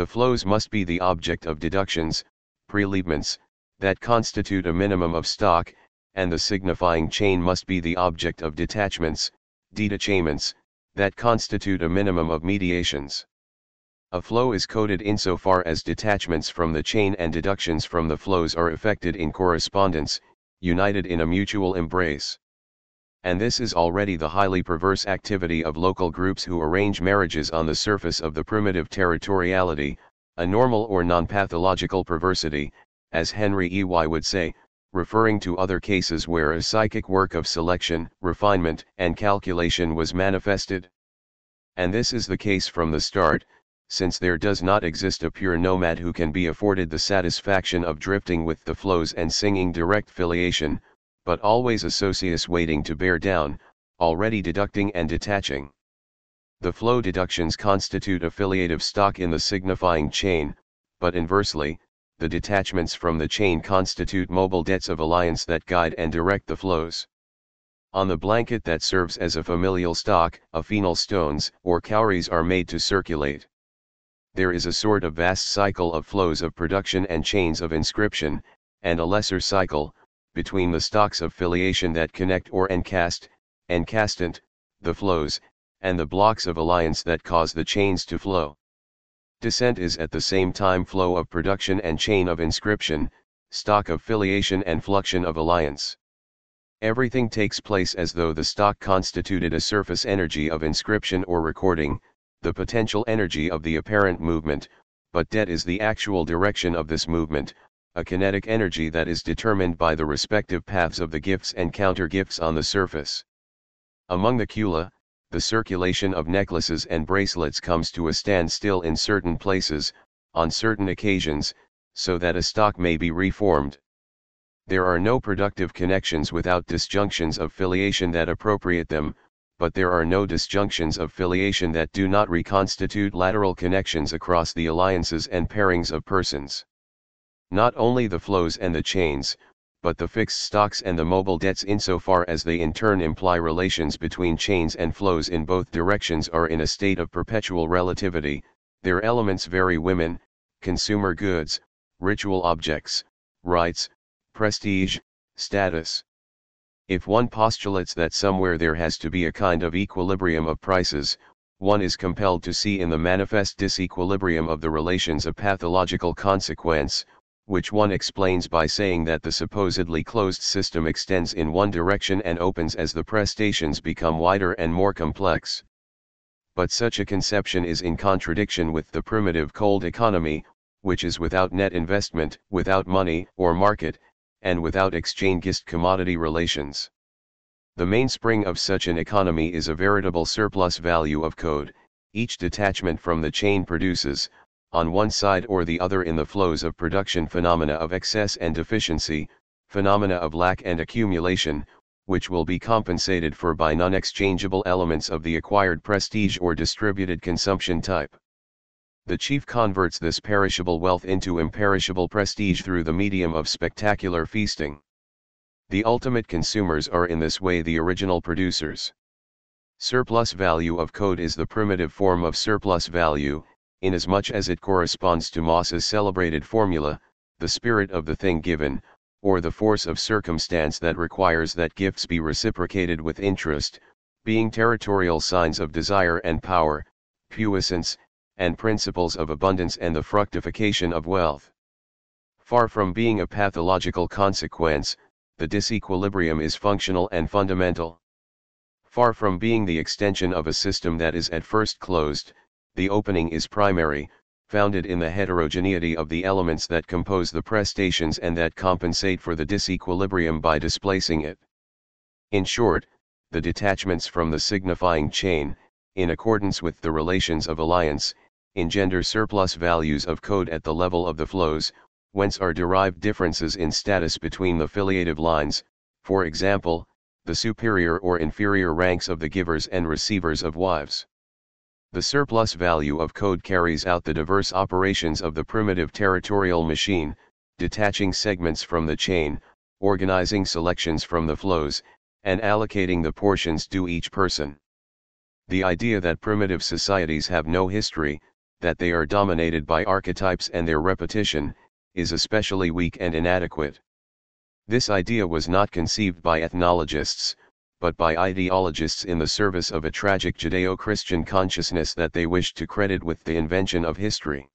The flows must be the object of deductions, prelevements, that constitute a minimum of stock, and the signifying chain must be the object of detachments, detachments, that constitute a minimum of mediations. A flow is coded insofar as detachments from the chain and deductions from the flows are effected in correspondence, united in a mutual embrace. And this is already the highly perverse activity of local groups who arrange marriages on the surface of the primitive territoriality, a normal or non-pathological perversity, as Henry E. Y. would say, referring to other cases where a psychic work of selection, refinement, and calculation was manifested. And this is the case from the start, since there does not exist a pure nomad who can be afforded the satisfaction of drifting with the flows and singing direct filiation, but always associates waiting to bear down, already deducting and detaching. The flow deductions constitute affiliative stock in the signifying chain, but inversely, the detachments from the chain constitute mobile debts of alliance that guide and direct the flows. On the blanket that serves as a familial stock, a phenol stones or cowries are made to circulate there is a sort of vast cycle of flows of production and chains of inscription, and a lesser cycle, between the stocks of filiation that connect or encast, encastant, the flows, and the blocks of alliance that cause the chains to flow. Descent is at the same time flow of production and chain of inscription, stock of filiation and fluxion of alliance. Everything takes place as though the stock constituted a surface energy of inscription or recording, the potential energy of the apparent movement, but det is the actual direction of this movement, a kinetic energy that is determined by the respective paths of the gifts and counter-gifts on the surface. Among the Kula, the circulation of necklaces and bracelets comes to a standstill in certain places, on certain occasions, so that a stock may be reformed. There are no productive connections without disjunctions of filiation that appropriate them, but there are no disjunctions of filiation that do not reconstitute lateral connections across the alliances and pairings of persons. Not only the flows and the chains, but the fixed stocks and the mobile debts insofar as they in turn imply relations between chains and flows in both directions are in a state of perpetual relativity, their elements vary women, consumer goods, ritual objects, rights, prestige, status. If one postulates that somewhere there has to be a kind of equilibrium of prices, one is compelled to see in the manifest disequilibrium of the relations a pathological consequence, which one explains by saying that the supposedly closed system extends in one direction and opens as the prestations become wider and more complex. But such a conception is in contradiction with the primitive cold economy, which is without net investment, without money or market, and without exchangeist commodity relations. The mainspring of such an economy is a veritable surplus value of code, each detachment from the chain produces, on one side or the other in the flows of production phenomena of excess and deficiency, phenomena of lack and accumulation, which will be compensated for by non-exchangeable elements of the acquired prestige or distributed consumption type. The chief converts this perishable wealth into imperishable prestige through the medium of spectacular feasting. The ultimate consumers are in this way the original producers. Surplus value of code is the primitive form of surplus value, inasmuch as it corresponds to Mauss's celebrated formula, the spirit of the thing given, or the force of circumstance that requires that gifts be reciprocated with interest, being territorial signs of desire and power, puissance, and principles of abundance and the fructification of wealth. Far from being a pathological consequence, the disequilibrium is functional and fundamental. Far from being the extension of a system that is at first closed, the opening is primary, founded in the heterogeneity of the elements that compose the prestations and that compensate for the disequilibrium by displacing it. In short, the detachments from the signifying chain, in accordance with the relations of alliance, engender surplus values of code at the level of the flows, whence are derived differences in status between the filiative lines, for example, the superior or inferior ranks of the givers and receivers of wives. The surplus value of code carries out the diverse operations of the primitive territorial machine, detaching segments from the chain, organizing selections from the flows, and allocating the portions due each person. The idea that primitive societies have no history, that they are dominated by archetypes and their repetition, is especially weak and inadequate. This idea was not conceived by ethnologists, but by ideologists in the service of a tragic Judeo-Christian consciousness that they wished to credit with the invention of history.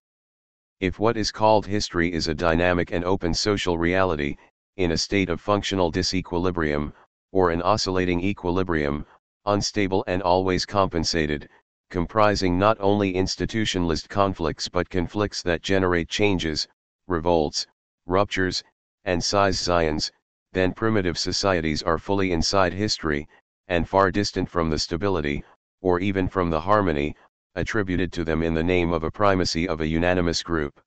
If what is called history is a dynamic and open social reality, in a state of functional disequilibrium, or an oscillating equilibrium, unstable and always compensated, comprising not only institutionalized conflicts but conflicts that generate changes, revolts, ruptures, and scissions, then primitive societies are fully inside history, and far distant from the stability, or even from the harmony, attributed to them in the name of a primacy of a unanimous group.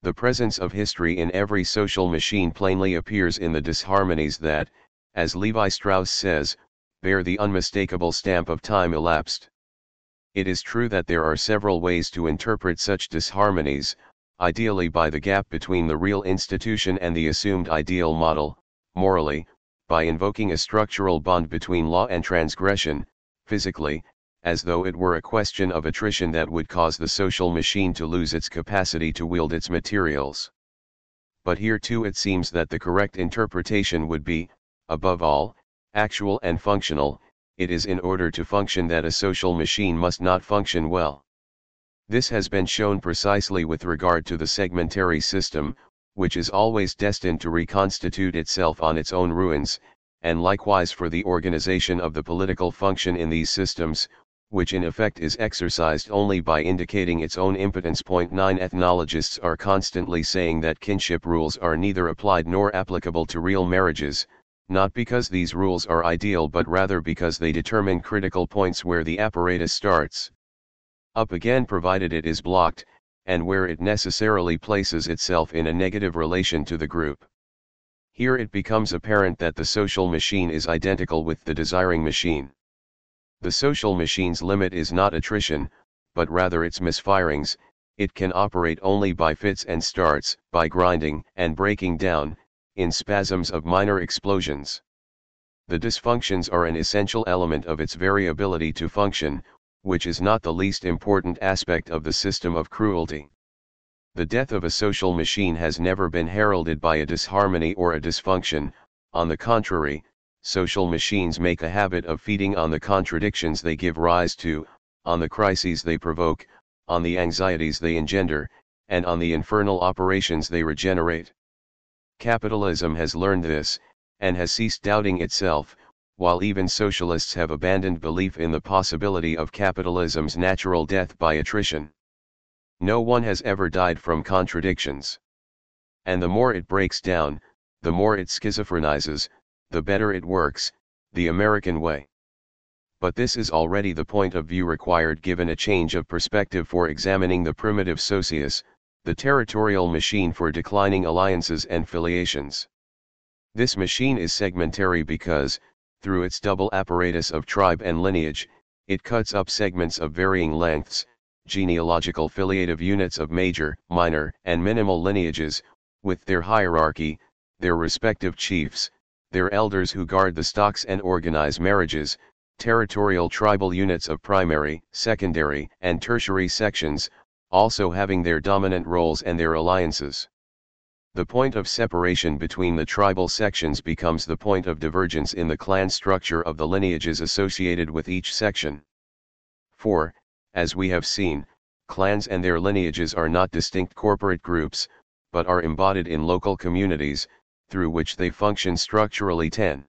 The presence of history in every social machine plainly appears in the disharmonies that, as Levi Strauss says, bear the unmistakable stamp of time elapsed. It is true that there are several ways to interpret such disharmonies, ideally by the gap between the real institution and the assumed ideal model, morally, by invoking a structural bond between law and transgression, physically, as though it were a question of attrition that would cause the social machine to lose its capacity to wield its materials. But here too it seems that the correct interpretation would be, above all, actual and functional, it is in order to function that a social machine must not function well. This has been shown precisely with regard to the segmentary system, which is always destined to reconstitute itself on its own ruins, and likewise for the organization of the political function in these systems, which in effect is exercised only by indicating its own impotence. Point 9 Ethnologists are constantly saying that kinship rules are neither applied nor applicable to real marriages, not because these rules are ideal but rather because they determine critical points where the apparatus starts. Up again provided it is blocked, and where it necessarily places itself in a negative relation to the group. Here it becomes apparent that the social machine is identical with the desiring machine. The social machine's limit is not attrition, but rather its misfirings, it can operate only by fits and starts, by grinding and breaking down, in spasms of minor explosions. The dysfunctions are an essential element of its very ability to function, which is not the least important aspect of the system of cruelty. The death of a social machine has never been heralded by a disharmony or a dysfunction, on the contrary, social machines make a habit of feeding on the contradictions they give rise to, on the crises they provoke, on the anxieties they engender, and on the infernal operations they regenerate. Capitalism has learned this, and has ceased doubting itself, while even socialists have abandoned belief in the possibility of capitalism's natural death by attrition. No one has ever died from contradictions. And the more it breaks down, the more it schizophrenizes, the better it works, the American way. But this is already the point of view required given a change of perspective for examining the primitive socius, the territorial machine for declining alliances and filiations. This machine is segmentary because, through its double apparatus of tribe and lineage, it cuts up segments of varying lengths, genealogical filiative units of major, minor, and minimal lineages, with their hierarchy, their respective chiefs, their elders who guard the stocks and organize marriages, territorial tribal units of primary, secondary, and tertiary sections, also having their dominant roles and their alliances. The point of separation between the tribal sections becomes the point of divergence in the clan structure of the lineages associated with each section. For, as we have seen, clans and their lineages are not distinct corporate groups, but are embodied in local communities, through which they function structurally 10.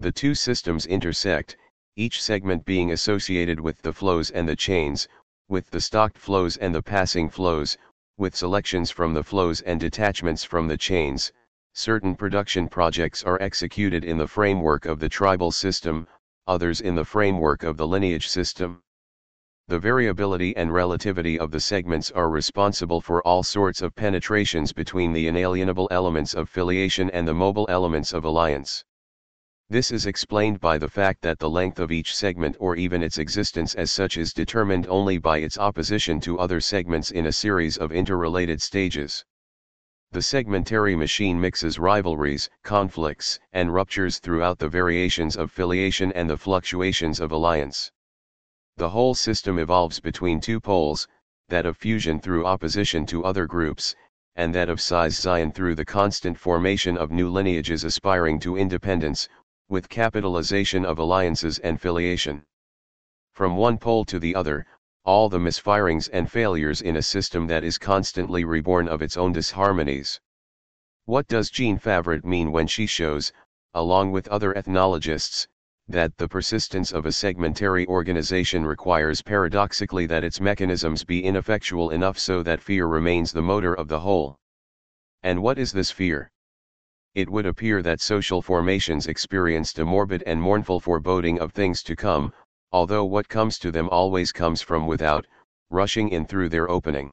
The two systems intersect, each segment being associated with the flows and the chains, with the stocked flows and the passing flows, with selections from the flows and detachments from the chains, certain production projects are executed in the framework of the tribal system, others in the framework of the lineage system. The variability and relativity of the segments are responsible for all sorts of penetrations between the inalienable elements of filiation and the mobile elements of alliance. This is explained by the fact that the length of each segment or even its existence as such is determined only by its opposition to other segments in a series of interrelated stages. The segmentary machine mixes rivalries, conflicts, and ruptures throughout the variations of filiation and the fluctuations of alliance. The whole system evolves between two poles, that of fusion through opposition to other groups, and that of scission through the constant formation of new lineages aspiring to independence, with capitalization of alliances and filiation. From one pole to the other, all the misfirings and failures in a system that is constantly reborn of its own disharmonies. What does Jean Favret mean when she shows, along with other ethnologists, that the persistence of a segmentary organization requires paradoxically that its mechanisms be ineffectual enough so that fear remains the motor of the whole? And what is this fear? It would appear that social formations experienced a morbid and mournful foreboding of things to come, although what comes to them always comes from without, rushing in through their opening.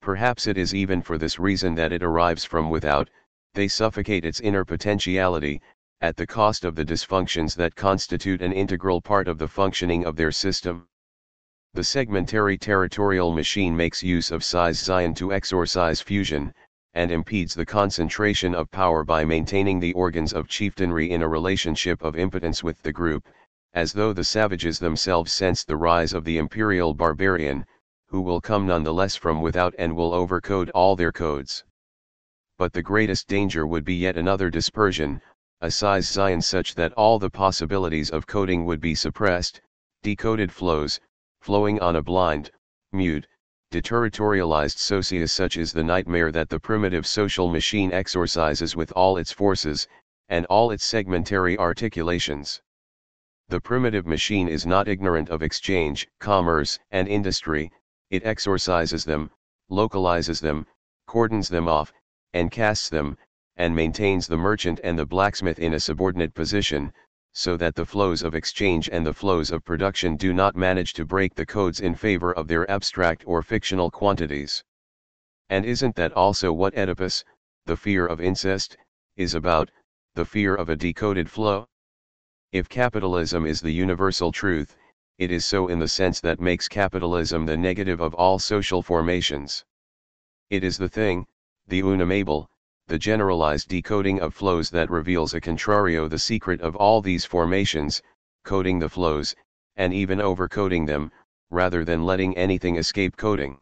Perhaps it is even for this reason that it arrives from without, they suffocate its inner potentiality, at the cost of the dysfunctions that constitute an integral part of the functioning of their system. The segmentary territorial machine makes use of scission to exorcise fusion, and impedes the concentration of power by maintaining the organs of chieftainry in a relationship of impotence with the group, as though the savages themselves sensed the rise of the imperial barbarian, who will come nonetheless from without and will overcode all their codes. But the greatest danger would be yet another dispersion, a scission such that all the possibilities of coding would be suppressed, decoded flows, flowing on a blind, mute, deterritorialized socius such is the nightmare that the primitive social machine exorcises with all its forces, and all its segmentary articulations. The primitive machine is not ignorant of exchange, commerce, and industry, it exorcises them, localizes them, cordons them off, and casts them, and maintains the merchant and the blacksmith in a subordinate position, so that the flows of exchange and the flows of production do not manage to break the codes in favor of their abstract or fictional quantities. And isn't that also what Oedipus, the fear of incest, is about, the fear of a decoded flow? If capitalism is the universal truth, it is so in the sense that makes capitalism the negative of all social formations. It is the thing, the unamable, the generalized decoding of flows that reveals a contrario the secret of all these formations, coding the flows, and even overcoding them, rather than letting anything escape coding.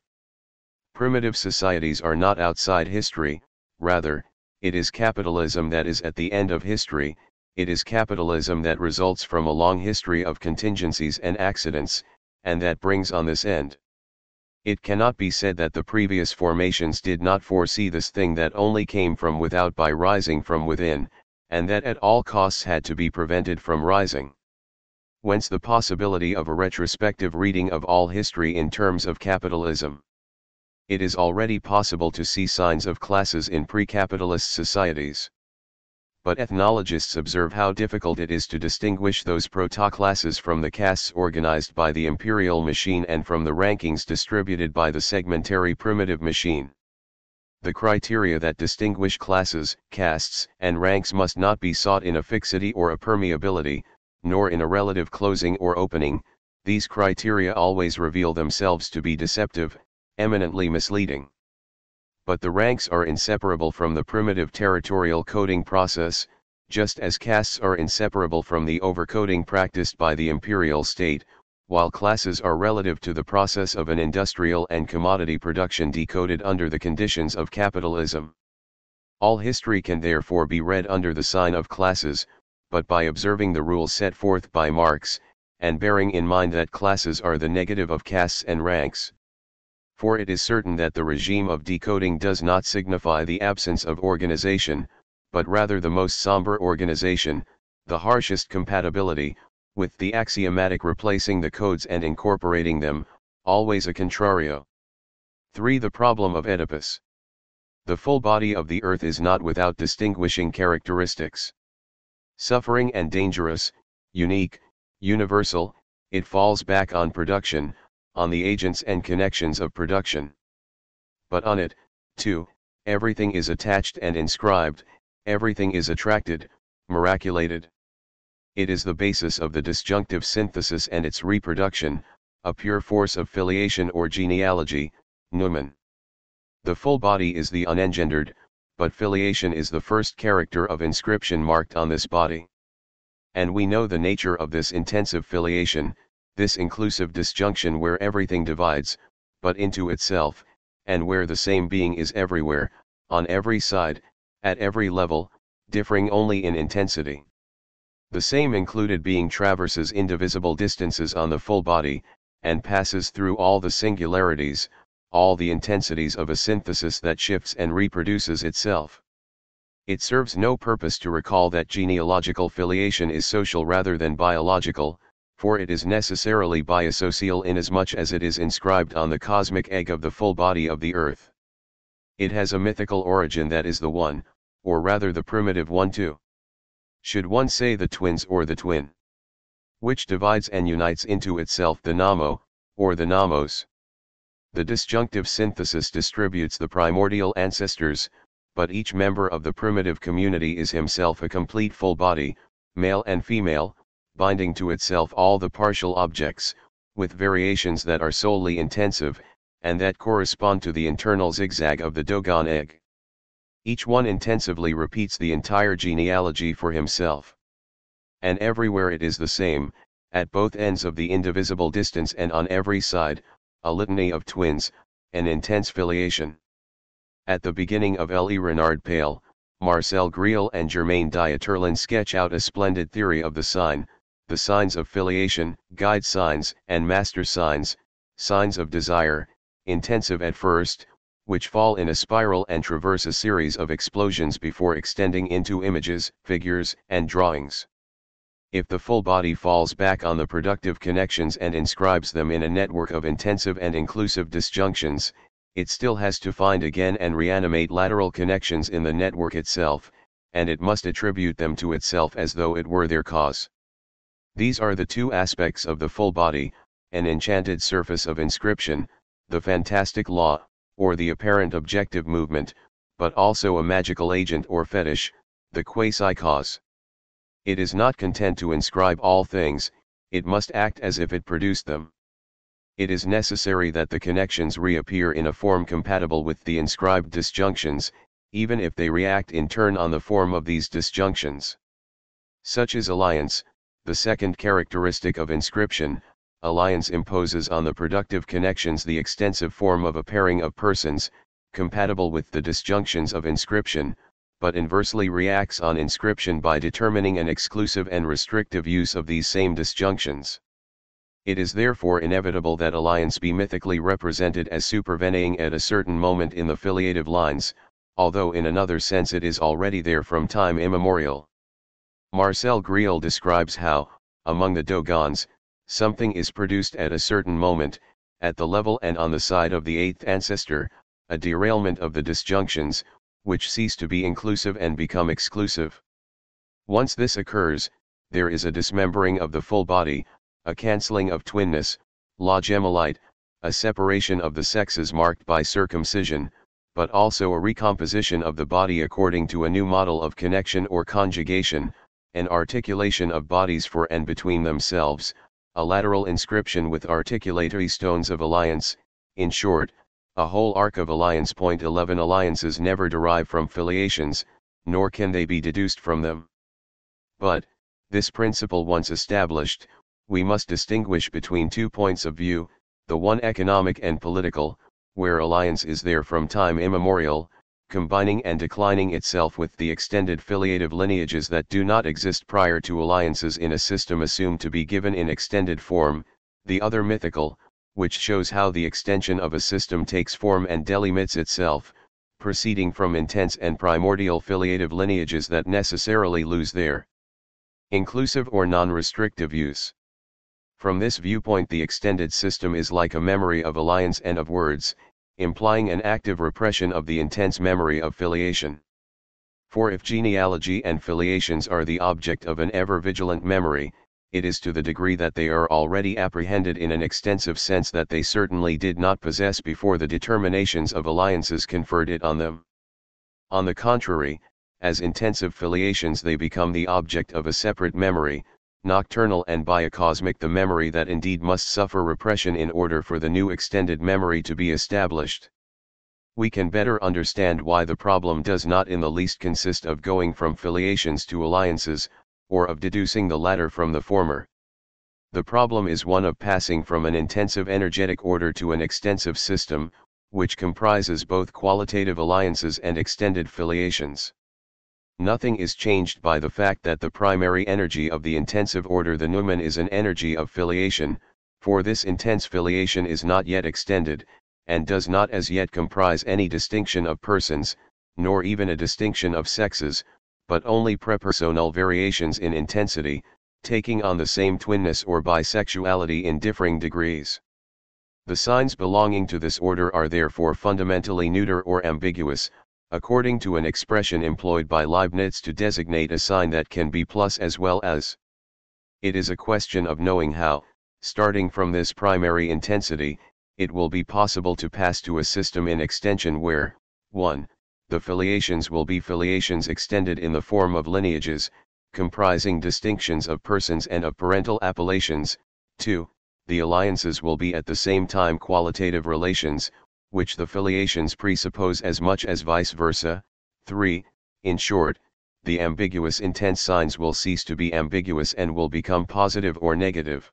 Primitive societies are not outside history, rather, it is capitalism that is at the end of history, it is capitalism that results from a long history of contingencies and accidents, and that brings on this end. It cannot be said that the previous formations did not foresee this thing that only came from without by rising from within, and that at all costs had to be prevented from rising. Whence the possibility of a retrospective reading of all history in terms of capitalism. It is already possible to see signs of classes in pre-capitalist societies but ethnologists observe how difficult it is to distinguish those proto-classes from the castes organized by the imperial machine and from the rankings distributed by the segmentary primitive machine. The criteria that distinguish classes, castes, and ranks must not be sought in a fixity or a permeability, nor in a relative closing or opening, these criteria always reveal themselves to be deceptive, eminently misleading but the ranks are inseparable from the primitive territorial coding process, just as castes are inseparable from the overcoding practiced by the imperial state, while classes are relative to the process of an industrial and commodity production decoded under the conditions of capitalism. All history can therefore be read under the sign of classes, but by observing the rules set forth by Marx, and bearing in mind that classes are the negative of castes and ranks for it is certain that the regime of decoding does not signify the absence of organization, but rather the most somber organization, the harshest compatibility, with the axiomatic replacing the codes and incorporating them, always a contrario. 3. The problem of Oedipus. The full body of the earth is not without distinguishing characteristics. Suffering and dangerous, unique, universal, it falls back on production, on the agents and connections of production. But on it, too, everything is attached and inscribed, everything is attracted, miraculated. It is the basis of the disjunctive synthesis and its reproduction, a pure force of filiation or genealogy, numen. The full body is the unengendered, but filiation is the first character of inscription marked on this body. And we know the nature of this intensive filiation, this inclusive disjunction where everything divides, but into itself, and where the same being is everywhere, on every side, at every level, differing only in intensity. The same included being traverses indivisible distances on the full body, and passes through all the singularities, all the intensities of a synthesis that shifts and reproduces itself. It serves no purpose to recall that genealogical filiation is social rather than biological, for it is necessarily biosocial inasmuch as it is inscribed on the cosmic egg of the full body of the earth. It has a mythical origin that is the one, or rather the primitive one too. Should one say the twins or the twin? Which divides and unites into itself the Nommo, or the Nommos. The disjunctive synthesis distributes the primordial ancestors, but each member of the primitive community is himself a complete full body, male and female, binding to itself all the partial objects, with variations that are solely intensive, and that correspond to the internal zigzag of the Dogon egg. Each one intensively repeats the entire genealogy for himself. And everywhere it is the same, at both ends of the indivisible distance and on every side, a litany of twins, an intense filiation. At the beginning of L. E. Renard Pale, Marcel Griaule and Germain Dieterlen sketch out a splendid theory of the sign, the signs of filiation, guide signs and master signs, signs of desire, intensive at first, which fall in a spiral and traverse a series of explosions before extending into images, figures, and drawings. If the full body falls back on the productive connections and inscribes them in a network of intensive and inclusive disjunctions, it still has to find again and reanimate lateral connections in the network itself, and it must attribute them to itself as though it were their cause. These are the two aspects of the full body, an enchanted surface of inscription, the fantastic law, or the apparent objective movement, but also a magical agent or fetish, the quasi-cause. It is not content to inscribe all things, it must act as if it produced them. It is necessary that the connections reappear in a form compatible with the inscribed disjunctions, even if they react in turn on the form of these disjunctions. Such is alliance, the second characteristic of inscription, alliance imposes on the productive connections the extensive form of a pairing of persons, compatible with the disjunctions of inscription, but inversely reacts on inscription by determining an exclusive and restrictive use of these same disjunctions. It is therefore inevitable that alliance be mythically represented as supervening at a certain moment in the filiative lines, although in another sense it is already there from time immemorial. Marcel Griaule describes how, among the Dogons, something is produced at a certain moment, at the level and on the side of the eighth ancestor, a derailment of the disjunctions, which cease to be inclusive and become exclusive. Once this occurs, there is a dismembering of the full body, a cancelling of twinness, la gemellite, a separation of the sexes marked by circumcision, but also a recomposition of the body according to a new model of connection or conjugation, an articulation of bodies for and between themselves, a lateral inscription with articulatory stones of alliance, in short, a whole arc of alliance. Point 11 Alliances never derive from filiations, nor can they be deduced from them. But, this principle once established, we must distinguish between two points of view, the one economic and political, where alliance is there from time immemorial, combining and declining itself with the extended filiative lineages that do not exist prior to alliances in a system assumed to be given in extended form, the other mythical, which shows how the extension of a system takes form and delimits itself, proceeding from intense and primordial filiative lineages that necessarily lose their inclusive or non-restrictive use. From this viewpoint the extended system is like a memory of alliance and of words, implying an active repression of the intense memory of filiation. For if genealogy and filiations are the object of an ever-vigilant memory, it is to the degree that they are already apprehended in an extensive sense that they certainly did not possess before the determinations of alliances conferred it on them. On the contrary, as intensive filiations they become the object of a separate memory, nocturnal and biocosmic the memory that indeed must suffer repression in order for the new extended memory to be established. We can better understand why the problem does not in the least consist of going from filiations to alliances, or of deducing the latter from the former. The problem is one of passing from an intensive energetic order to an extensive system, which comprises both qualitative alliances and extended filiations. Nothing is changed by the fact that the primary energy of the intensive order the numen is an energy of filiation, for this intense filiation is not yet extended, and does not as yet comprise any distinction of persons, nor even a distinction of sexes, but only prepersonal variations in intensity, taking on the same twinness or bisexuality in differing degrees. The signs belonging to this order are therefore fundamentally neuter or ambiguous, according to an expression employed by Leibniz to designate a sign that can be plus as well as. It is a question of knowing how, starting from this primary intensity, it will be possible to pass to a system in extension where, 1. The filiations will be filiations extended in the form of lineages, comprising distinctions of persons and of parental appellations, 2. The alliances will be at the same time qualitative relations, which the filiations presuppose as much as vice versa, 3. In short, the ambiguous intense signs will cease to be ambiguous and will become positive or negative.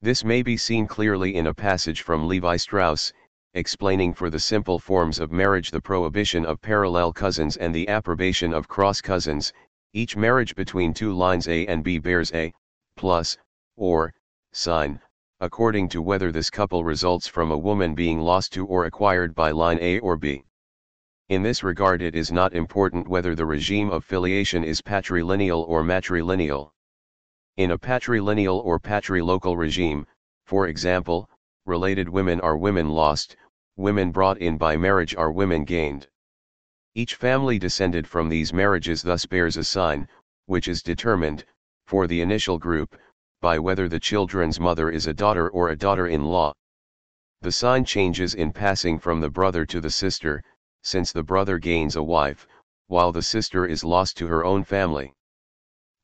This may be seen clearly in a passage from Levi Strauss, explaining for the simple forms of marriage the prohibition of parallel cousins and the approbation of cross cousins, each marriage between two lines A and B bears a, plus, or, sign, according to whether this couple results from a woman being lost to or acquired by line A or B. In this regard it is not important whether the regime of filiation is patrilineal or matrilineal. In a patrilineal or patrilocal regime, for example, related women are women lost, women brought in by marriage are women gained. Each family descended from these marriages thus bears a sign, which is determined, for the initial group, by whether the children's mother is a daughter or a daughter-in-law. The sign changes in passing from the brother to the sister, since the brother gains a wife, while the sister is lost to her own family.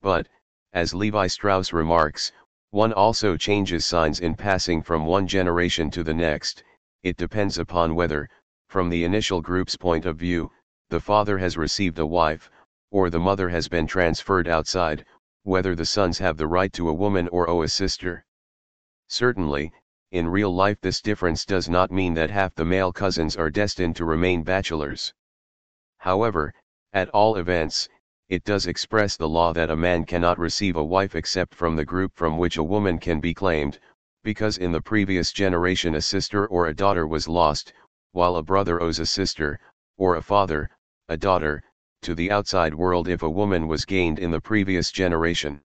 But, as Levi Strauss remarks, one also changes signs in passing from one generation to the next, it depends upon whether, from the initial group's point of view, the father has received a wife, or the mother has been transferred outside, whether the sons have the right to a woman or owe a sister. Certainly, in real life this difference does not mean that half the male cousins are destined to remain bachelors. However, at all events, it does express the law that a man cannot receive a wife except from the group from which a woman can be claimed, because in the previous generation a sister or a daughter was lost, while a brother owes a sister, or a father, a daughter, to the outside world if a woman was gained in the previous generation.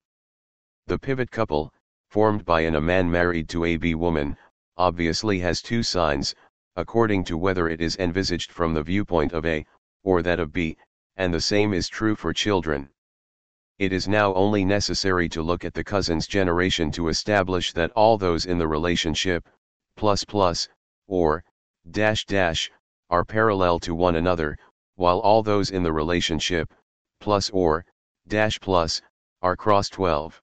The pivot couple, formed by an a man married to a B woman, obviously has two signs, according to whether it is envisaged from the viewpoint of A, or that of B, and the same is true for children. It is now only necessary to look at the cousin's generation to establish that all those in the relationship, plus plus, or, dash dash, are parallel to one another, while all those in the relationship, plus or, dash plus, are cross 12.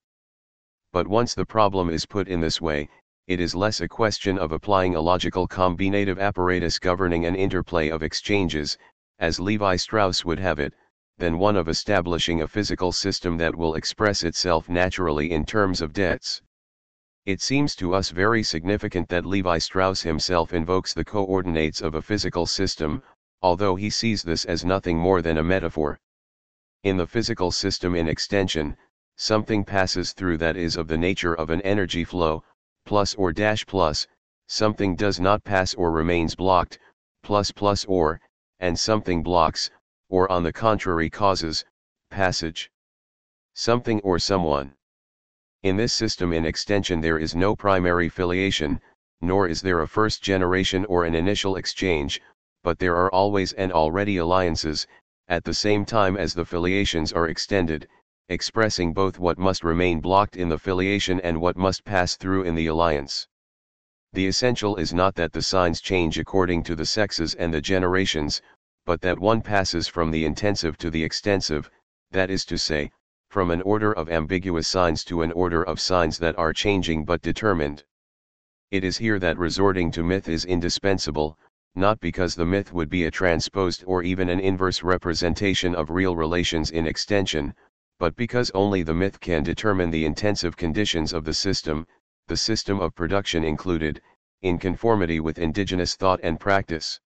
But once the problem is put in this way, it is less a question of applying a logical combinative apparatus governing an interplay of exchanges, as Levi Strauss would have it, than one of establishing a physical system that will express itself naturally in terms of debts. It seems to us very significant that Levi Strauss himself invokes the coordinates of a physical system, although he sees this as nothing more than a metaphor. In the physical system in extension, something passes through that is of the nature of an energy flow, plus or dash plus, something does not pass or remains blocked, plus plus or, and something blocks, or on the contrary causes, passage. Something or someone. In this system in extension there is no primary filiation, nor is there a first generation or an initial exchange, but there are always and already alliances, at the same time as the filiations are extended, expressing both what must remain blocked in the filiation and what must pass through in the alliance. The essential is not that the signs change according to the sexes and the generations, but that one passes from the intensive to the extensive, that is to say, from an order of ambiguous signs to an order of signs that are changing but determined. It is here that resorting to myth is indispensable, not because the myth would be a transposed or even an inverse representation of real relations in extension, but because only the myth can determine the intensive conditions of the system, the system of production included, in conformity with indigenous thought and practice.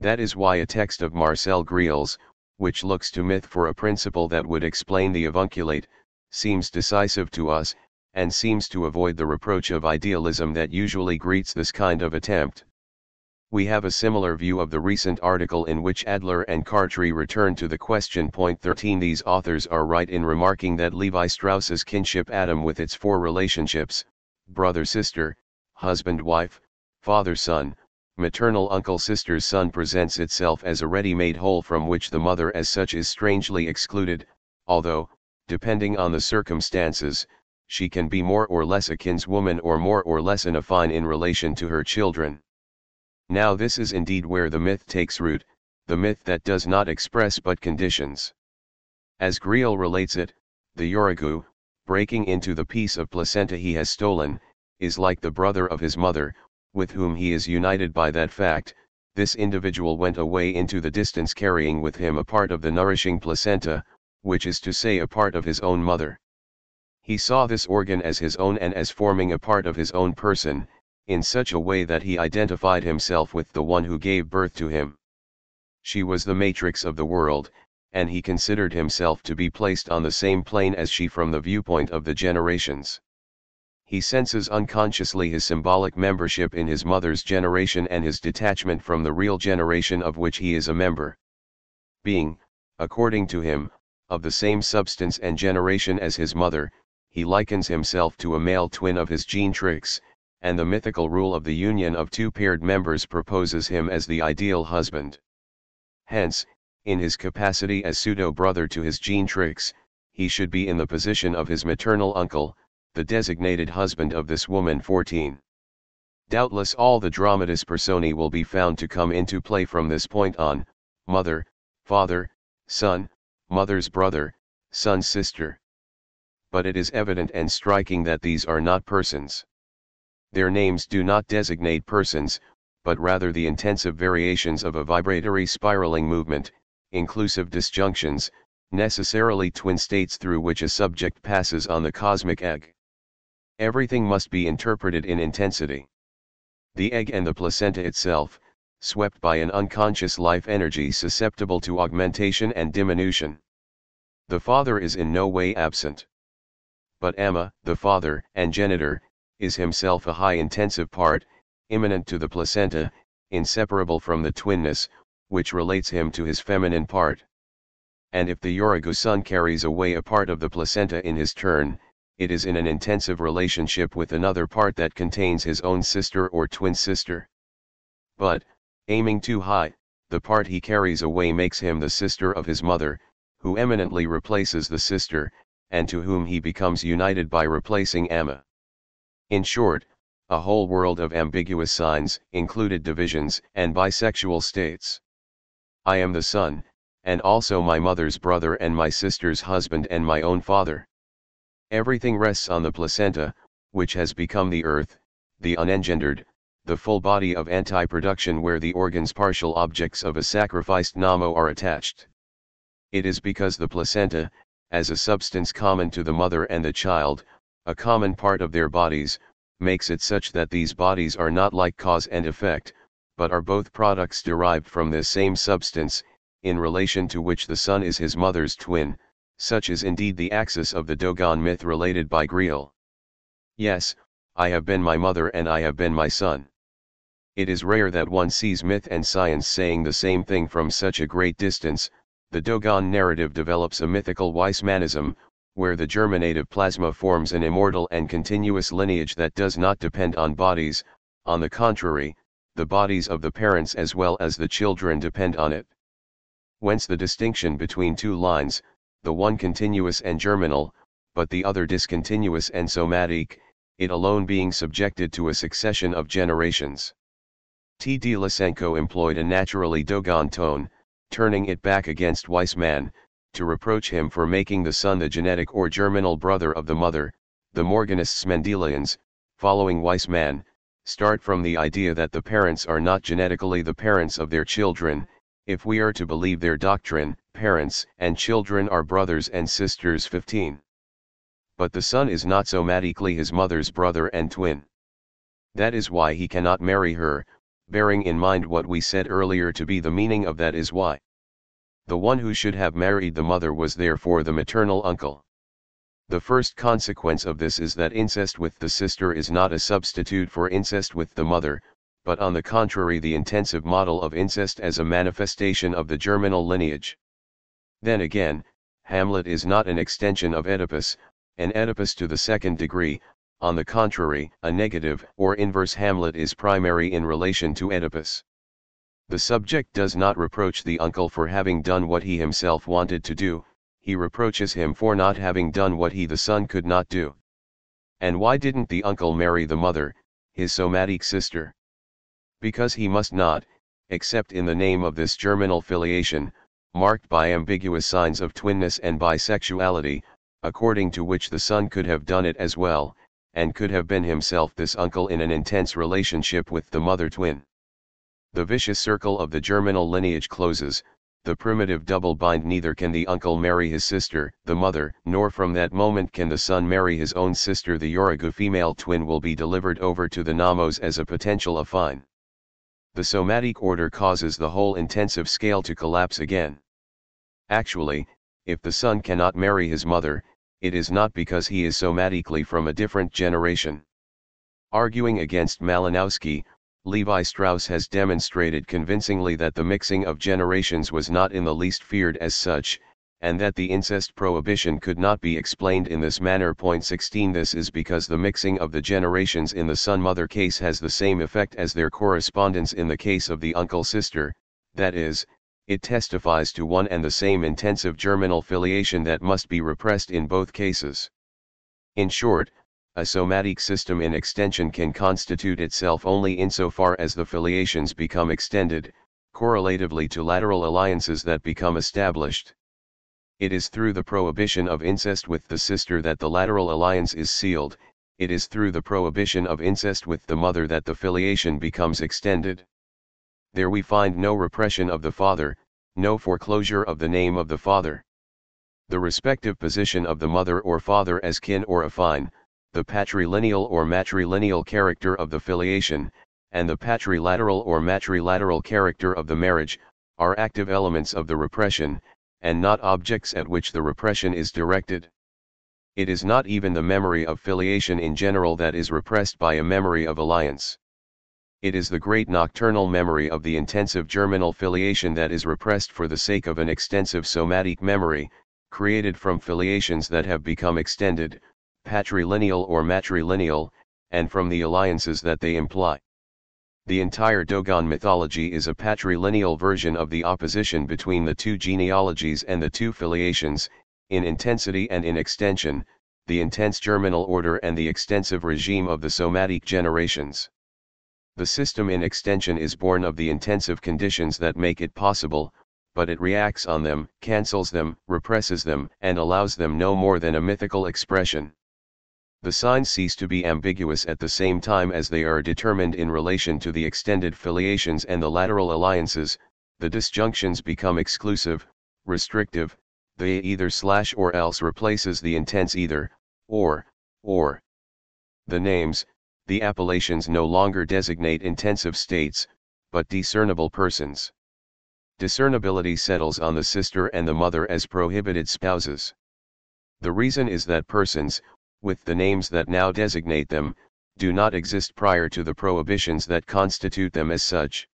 That is why a text of Marcel Griaule, which looks to myth for a principle that would explain the avunculate, seems decisive to us, and seems to avoid the reproach of idealism that usually greets this kind of attempt. We have a similar view of the recent article in which Adler and Cartry return to the question. Point 13 These authors are right in remarking that Levi Strauss's kinship atom with its four relationships, brother-sister, husband-wife, father-son, maternal uncle-sister's son presents itself as a ready-made whole from which the mother as such is strangely excluded, although, depending on the circumstances, she can be more or less a kinswoman or more or less an affine in relation to her children. Now this is indeed where the myth takes root, the myth that does not express but conditions. As Griaule relates it, the Yurugu, breaking into the piece of placenta he has stolen, is like the brother of his mother, with whom he is united by that fact, this individual went away into the distance carrying with him a part of the nourishing placenta, which is to say a part of his own mother. He saw this organ as his own and as forming a part of his own person, in such a way that he identified himself with the one who gave birth to him. She was the matrix of the world, and he considered himself to be placed on the same plane as she from the viewpoint of the generations. He senses unconsciously his symbolic membership in his mother's generation and his detachment from the real generation of which he is a member. Being, according to him, of the same substance and generation as his mother, he likens himself to a male twin of his genitrix, and the mythical rule of the union of two paired members proposes him as the ideal husband. Hence, in his capacity as pseudo-brother to his genitrix, he should be in the position of his maternal uncle, the designated husband of this woman 14. Doubtless all the dramatis personae will be found to come into play from this point on, mother, father, son, mother's brother, son's sister. But it is evident and striking that these are not persons. Their names do not designate persons, but rather the intensive variations of a vibratory spiraling movement, inclusive disjunctions, necessarily twin states through which a subject passes on the cosmic egg. Everything must be interpreted in intensity. The egg and the placenta itself, swept by an unconscious life energy susceptible to augmentation and diminution. The father is in no way absent. But Amma, the father and genitor, is himself a high intensive part, immanent to the placenta, inseparable from the twinness, which relates him to his feminine part. And if the Yurugu son carries away a part of the placenta in his turn, it is in an intensive relationship with another part that contains his own sister or twin sister. But, aiming too high, the part he carries away makes him the sister of his mother, who eminently replaces the sister, and to whom he becomes united by replacing Amma. In short, a whole world of ambiguous signs, included divisions and bisexual states. I am the son, and also my mother's brother and my sister's husband and my own father. Everything rests on the placenta, which has become the earth, the unengendered, the full body of anti-production where the organs partial objects of a sacrificed Nommo are attached. It is because the placenta, as a substance common to the mother and the child, a common part of their bodies, makes it such that these bodies are not like cause and effect, but are both products derived from this same substance, in relation to which the son is his mother's twin, such is indeed the axis of the Dogon myth related by Griaule. Yes, I have been my mother and I have been my son. It is rare that one sees myth and science saying the same thing from such a great distance, the Dogon narrative develops a mythical Weismannism, where the germinative plasma forms an immortal and continuous lineage that does not depend on bodies, on the contrary, the bodies of the parents as well as the children depend on it. Whence the distinction between two lines, the one continuous and germinal, but the other discontinuous and somatic, it alone being subjected to a succession of generations. T. D. Lysenko employed a naturally Dogon tone, turning it back against Weismann, to reproach him for making the son the genetic or germinal brother of the mother, the Morganists Mendelians, following Weismann, start from the idea that the parents are not genetically the parents of their children, If we are to believe their doctrine, parents and children are brothers and sisters 15. But the son is not somatically his mother's brother and twin. That is why he cannot marry her, bearing in mind what we said earlier to be the meaning of that is why. The one who should have married the mother was therefore the maternal uncle. The first consequence of this is that incest with the sister is not a substitute for incest with the mother, but on the contrary the intensive model of incest as a manifestation of the germinal lineage. Then again, Hamlet is not an extension of Oedipus, an Oedipus to the second degree, on the contrary, a negative or inverse Hamlet is primary in relation to Oedipus. The subject does not reproach the uncle for having done what he himself wanted to do, he reproaches him for not having done what he the son could not do. And why didn't the uncle marry the mother, his somatic sister? Because he must not, except in the name of this germinal filiation, marked by ambiguous signs of twinness and bisexuality, according to which the son could have done it as well, and could have been himself this uncle in an intense relationship with the mother twin. The vicious circle of the germinal lineage closes, the primitive double bind neither can the uncle marry his sister, the mother, nor from that moment can the son marry his own sister the Yurugu female twin will be delivered over to the Nommos as a potential affine. The somatic order causes the whole intensive scale to collapse again. Actually, if the son cannot marry his mother, it is not because he is somatically from a different generation. Arguing against Malinowski, Levi Strauss has demonstrated convincingly that the mixing of generations was not in the least feared as such, and that the incest prohibition could not be explained in this manner. Point 16 This is because the mixing of the generations in the son-mother case has the same effect as their correspondence in the case of the uncle-sister, that is, it testifies to one and the same intensive germinal filiation that must be repressed in both cases. In short, a somatic system in extension can constitute itself only insofar as the filiations become extended, correlatively to lateral alliances that become established. It is through the prohibition of incest with the sister that the lateral alliance is sealed, it is through the prohibition of incest with the mother that the filiation becomes extended. There we find no repression of the father, no foreclosure of the name of the father. The respective position of the mother or father as kin or affine, the patrilineal or matrilineal character of the filiation, and the patrilateral or matrilateral character of the marriage, are active elements of the repression, and not objects at which the repression is directed. It is not even the memory of filiation in general that is repressed by a memory of alliance. It is the great nocturnal memory of the intensive germinal filiation that is repressed for the sake of an extensive somatic memory, created from filiations that have become extended, patrilineal or matrilineal, and from the alliances that they imply. The entire Dogon mythology is a patrilineal version of the opposition between the two genealogies and the two filiations, in intensity and in extension, the intense germinal order and the extensive regime of the somatic generations. The system in extension is born of the intensive conditions that make it possible, but it reacts on them, cancels them, represses them, and allows them no more than a mythical expression. The signs cease to be ambiguous at the same time as they are determined in relation to the extended filiations and the lateral alliances, the disjunctions become exclusive, restrictive, they either slash or else replaces the intense either, or, or. The names, the appellations no longer designate intensive states, but discernible persons. Discernibility settles on the sister and the mother as prohibited spouses. The reason is that persons, with the names that now designate them, do not exist prior to the prohibitions that constitute them as such.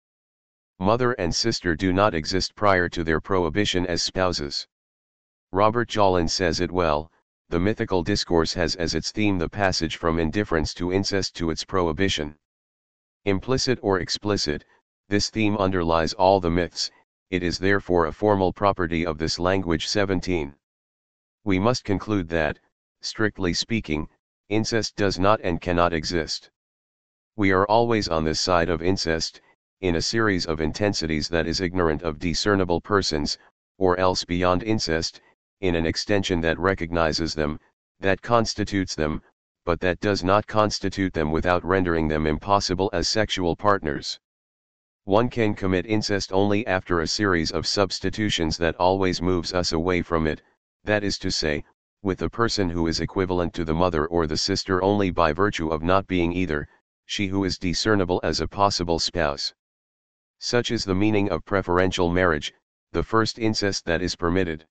Mother and sister do not exist prior to their prohibition as spouses. Robert Jaulin says it well, the mythical discourse has as its theme the passage from indifference to incest to its prohibition. Implicit or explicit, this theme underlies all the myths, it is therefore a formal property of this language 17. We must conclude that, strictly speaking, incest does not and cannot exist. We are always on this side of incest, in a series of intensities that is ignorant of discernible persons, or else beyond incest, in an extension that recognizes them, that constitutes them, but that does not constitute them without rendering them impossible as sexual partners. One can commit incest only after a series of substitutions that always moves us away from it, that is to say, with a person who is equivalent to the mother or the sister only by virtue of not being either, she who is discernible as a possible spouse. Such is the meaning of preferential marriage, the first incest that is permitted.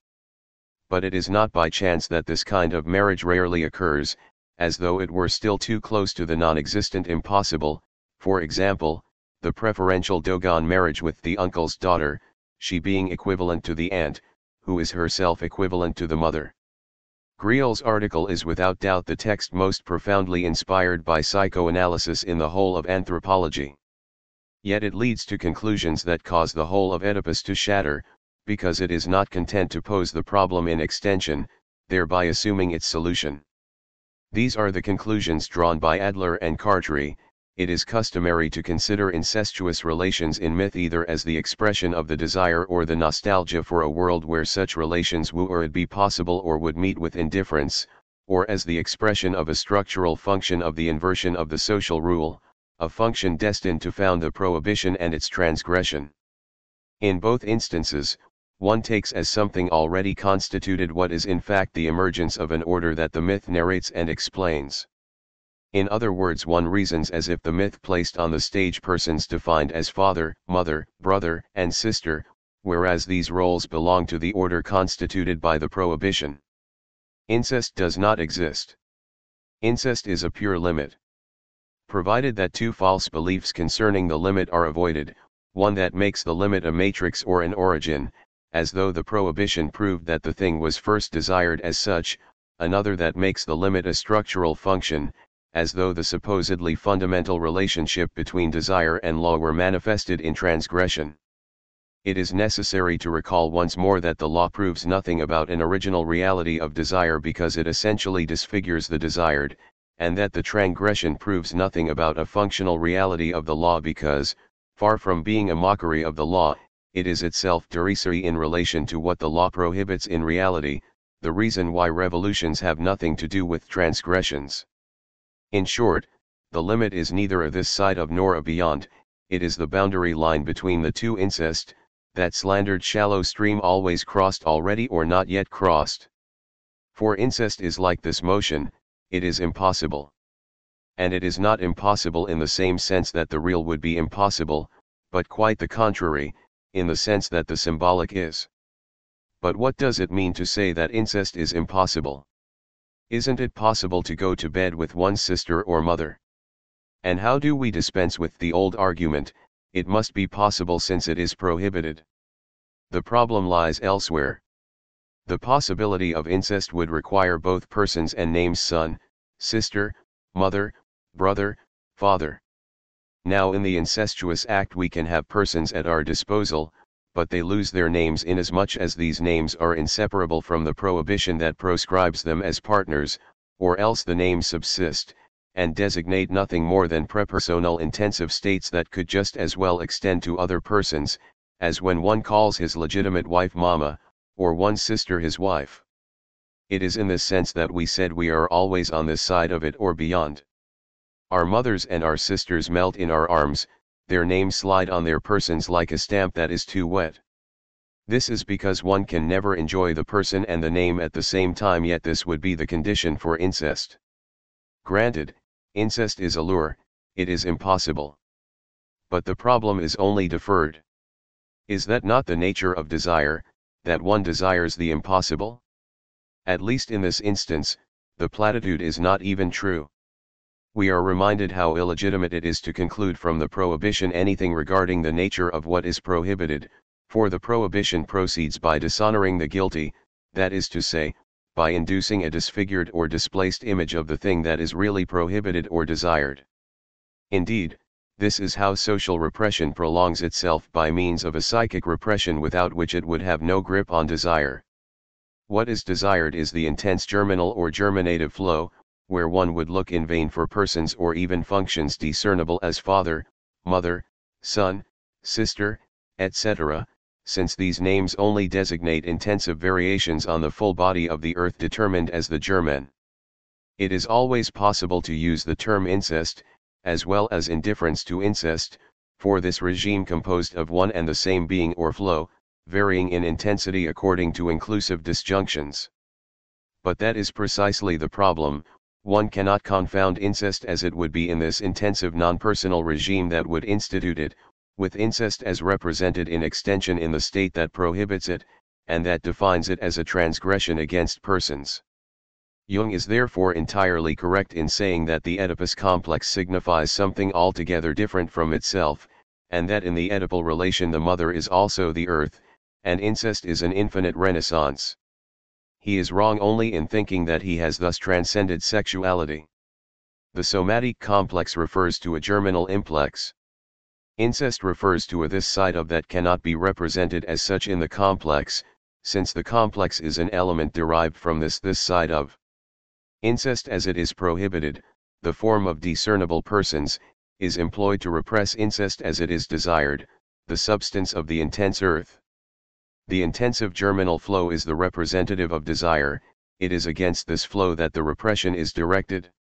But it is not by chance that this kind of marriage rarely occurs, as though it were still too close to the non-existent impossible, for example, the preferential Dogon marriage with the uncle's daughter, she being equivalent to the aunt, who is herself equivalent to the mother. Griaule's article is without doubt the text most profoundly inspired by psychoanalysis in the whole of anthropology. Yet it leads to conclusions that cause the whole of Oedipus to shatter, because it is not content to pose the problem in extension, thereby assuming its solution. These are the conclusions drawn by Adler and Cartry, it is customary to consider incestuous relations in myth either as the expression of the desire or the nostalgia for a world where such relations would be possible or would meet with indifference, or as the expression of a structural function of the inversion of the social rule, a function destined to found the prohibition and its transgression. In both instances, one takes as something already constituted what is in fact the emergence of an order that the myth narrates and explains. In other words one reasons as if the myth placed on the stage persons defined as father, mother, brother, and sister, whereas these roles belong to the order constituted by the prohibition. Incest does not exist. Incest is a pure limit. Provided that two false beliefs concerning the limit are avoided, one that makes the limit a matrix or an origin, as though the prohibition proved that the thing was first desired as such, another that makes the limit a structural function, as though the supposedly fundamental relationship between desire and law were manifested in transgression. It is necessary to recall once more that the law proves nothing about an original reality of desire because it essentially disfigures the desired, and that the transgression proves nothing about a functional reality of the law because, far from being a mockery of the law, it is itself derisory in relation to what the law prohibits in reality, the reason why revolutions have nothing to do with transgressions. In short, the limit is neither a this side of nor a beyond, it is the boundary line between the two incest, that slandered shallow stream always crossed already or not yet crossed. For incest is like this motion, it is impossible. And it is not impossible in the same sense that the real would be impossible, but quite the contrary, in the sense that the symbolic is. But what does it mean to say that incest is impossible? Isn't it possible to go to bed with one's sister or mother? And how do we dispense with the old argument, it must be possible since it is prohibited? The problem lies elsewhere. The possibility of incest would require both persons and names son, sister, mother, brother, father. Now in the incestuous act we can have persons at our disposal, but they lose their names inasmuch as these names are inseparable from the prohibition that proscribes them as partners, or else the names subsist, and designate nothing more than prepersonal intensive states that could just as well extend to other persons, as when one calls his legitimate wife mama, or one's sister his wife. It is in this sense that we said we are always on this side of it or beyond. Our mothers and our sisters melt in our arms, their names slide on their persons like a stamp that is too wet. This is because one can never enjoy the person and the name at the same time yet this would be the condition for incest. Granted, incest is a lure, it is impossible. But the problem is only deferred. Is that not the nature of desire, that one desires the impossible? At least in this instance, the platitude is not even true we are reminded how illegitimate it is to conclude from the prohibition anything regarding the nature of what is prohibited, for the prohibition proceeds by dishonoring the guilty, that is to say, by inducing a disfigured or displaced image of the thing that is really prohibited or desired. Indeed, this is how social repression prolongs itself by means of a psychic repression without which it would have no grip on desire. What is desired is the intense germinal or germinative flow, where one would look in vain for persons or even functions discernible as father, mother, son, sister, etc., since these names only designate intensive variations on the full body of the earth determined as the germen. It is always possible to use the term incest, as well as indifference to incest, for this regime composed of one and the same being or flow, varying in intensity according to inclusive disjunctions. But that is precisely the problem, one cannot confound incest as it would be in this intensive non-personal regime that would institute it, with incest as represented in extension in the state that prohibits it, and that defines it as a transgression against persons. Jung is therefore entirely correct in saying that the Oedipus complex signifies something altogether different from itself, and that in the Oedipal relation the mother is also the earth, and incest is an infinite renaissance. He is wrong only in thinking that he has thus transcended sexuality. The somatic complex refers to a germinal implex. Incest refers to a this side of that cannot be represented as such in the complex, since the complex is an element derived from this this side of. Incest as it is prohibited, the form of discernible persons, is employed to repress incest as it is desired, the substance of the intense earth. The intensive germinal flow is the representative of desire, it is against this flow that the repression is directed.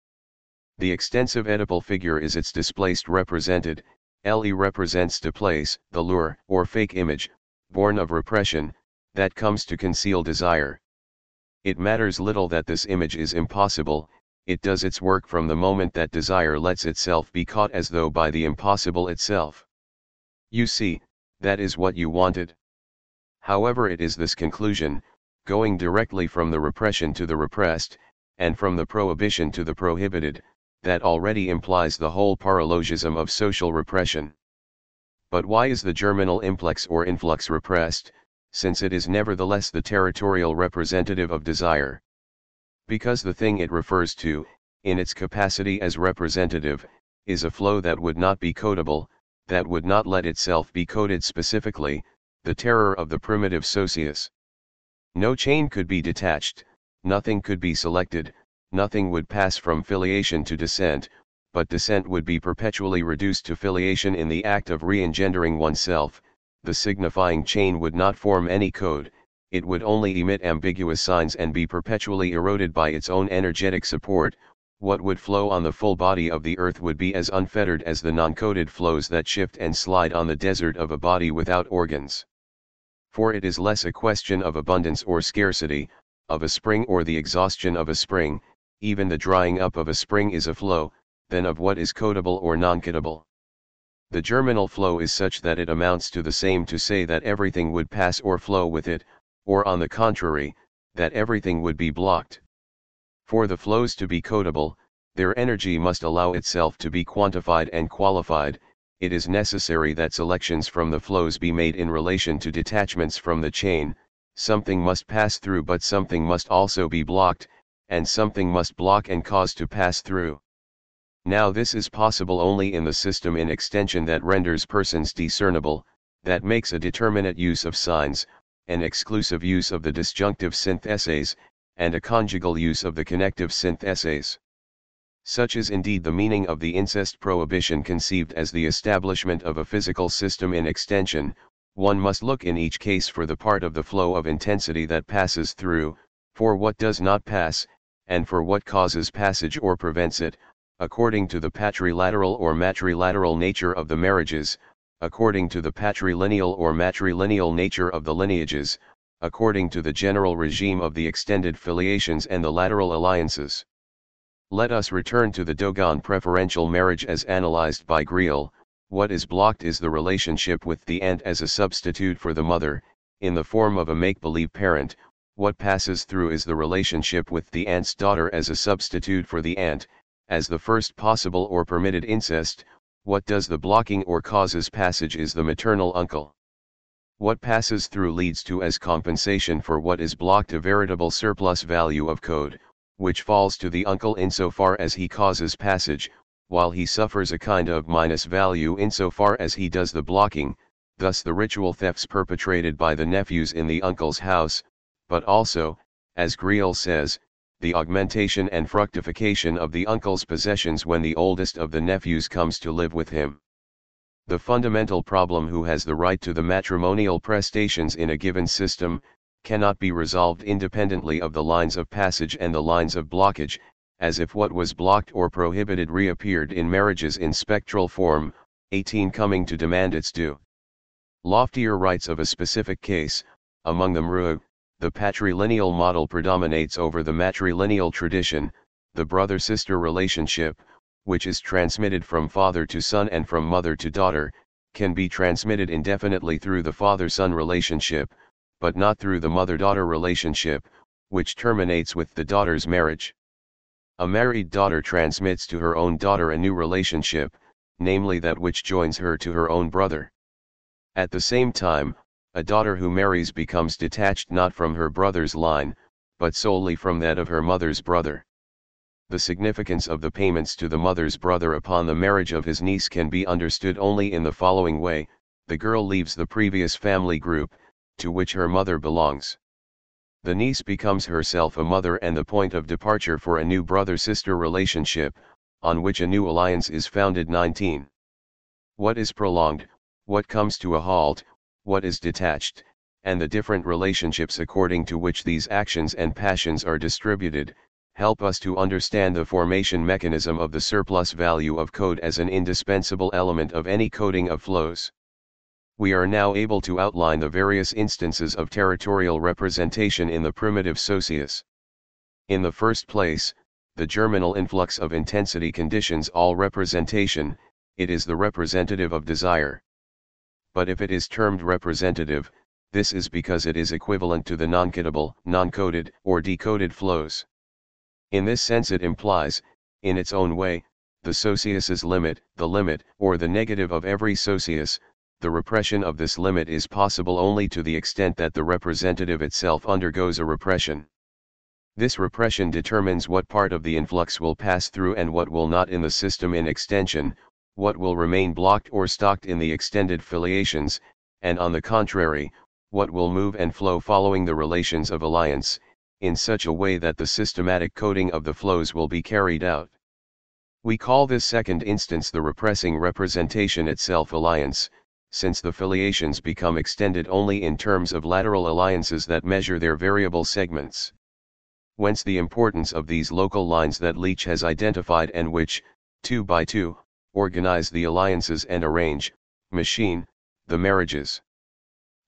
The extensive Oedipal figure is its displaced represented, LE represents to place, the lure, or fake image, born of repression, that comes to conceal desire. It matters little that this image is impossible, it does its work from the moment that desire lets itself be caught as though by the impossible itself. You see, that is what you wanted. However it is this conclusion, going directly from the repression to the repressed, and from the prohibition to the prohibited, that already implies the whole paralogism of social repression. But why is the germinal implex or influx repressed, since it is nevertheless the territorial representative of desire. Because the thing it refers to, in its capacity as representative, is a flow that would not be codable, that would not let itself be coded specifically, the terror of the primitive socius. No chain could be detached, nothing could be selected, nothing would pass from filiation to descent, but descent would be perpetually reduced to filiation in the act of re-engendering oneself, the signifying chain would not form any code, it would only emit ambiguous signs and be perpetually eroded by its own energetic support, what would flow on the full body of the earth would be as unfettered as the non-coded flows that shift and slide on the desert of a body without organs. For it is less a question of abundance or scarcity, of a spring or the exhaustion of a spring, even the drying up of a spring is a flow, than of what is codable or non-codable. The germinal flow is such that it amounts to the same to say that everything would pass or flow with it, or on the contrary, that everything would be blocked. For the flows to be codable, their energy must allow itself to be quantified and qualified, it is necessary that selections from the flows be made in relation to detachments from the chain, something must pass through but something must also be blocked, and something must block and cause to pass through. Now this is possible only in the system in extension that renders persons discernible, that makes a determinate use of signs, an exclusive use of the disjunctive syntheses, and a conjugal use of the connective syntheses. Such is indeed the meaning of the incest prohibition conceived as the establishment of a physical system in extension, one must look in each case for the part of the flow of intensity that passes through, for what does not pass, and for what causes passage or prevents it, according to the patrilateral or matrilateral nature of the marriages, according to the patrilineal or matrilineal nature of the lineages, according to the general regime of the extended filiations and the lateral alliances. Let us return to the Dogon preferential marriage as analyzed by Griaule, what is blocked is the relationship with the aunt as a substitute for the mother, in the form of a make-believe parent, what passes through is the relationship with the aunt's daughter as a substitute for the aunt, as the first possible or permitted incest, what does the blocking or causes passage is the maternal uncle. What passes through leads to as compensation for what is blocked a veritable surplus value of code, which falls to the uncle insofar as he causes passage, while he suffers a kind of minus value insofar as he does the blocking, thus the ritual thefts perpetrated by the nephews in the uncle's house, but also, as Griaule says, the augmentation and fructification of the uncle's possessions when the oldest of the nephews comes to live with him. The fundamental problem who has the right to the matrimonial prestations in a given system, cannot be resolved independently of the lines of passage and the lines of blockage, as if what was blocked or prohibited reappeared in marriages in spectral form, 18 Coming to demand its due. Loftier rights of a specific case, among them Rua, the patrilineal model predominates over the matrilineal tradition, the brother-sister relationship, which is transmitted from father to son and from mother to daughter, can be transmitted indefinitely through the father-son relationship, but not through the mother-daughter relationship, which terminates with the daughter's marriage. A married daughter transmits to her own daughter a new relationship, namely that which joins her to her own brother. At the same time, a daughter who marries becomes detached not from her brother's line, but solely from that of her mother's brother. The significance of the payments to the mother's brother upon the marriage of his niece can be understood only in the following way, the girl leaves the previous family group, to which her mother belongs. The niece becomes herself a mother and the point of departure for a new brother-sister relationship, on which a new alliance is founded 19. What is prolonged, what comes to a halt, what is detached, and the different relationships according to which these actions and passions are distributed, help us to understand the formation mechanism of the surplus value of code as an indispensable element of any coding of flows. We are now able to outline the various instances of territorial representation in the primitive socius. In the first place, the germinal influx of intensity conditions all representation, it is the representative of desire but if it is termed representative, this is because it is equivalent to the non-codable, non-coded, or decoded flows. In this sense it implies, in its own way, the socius's limit, the limit, or the negative of every socius, the repression of this limit is possible only to the extent that the representative itself undergoes a repression. This repression determines what part of the influx will pass through and what will not in the system in extension, what will remain blocked or stocked in the extended filiations, and on the contrary, what will move and flow following the relations of alliance, in such a way that the systematic coding of the flows will be carried out. We call this second instance the repressing representation itself alliance, since the filiations become extended only in terms of lateral alliances that measure their variable segments. Whence the importance of these local lines that Leach has identified and which, two by two, organize the alliances and arrange, machine, the marriages.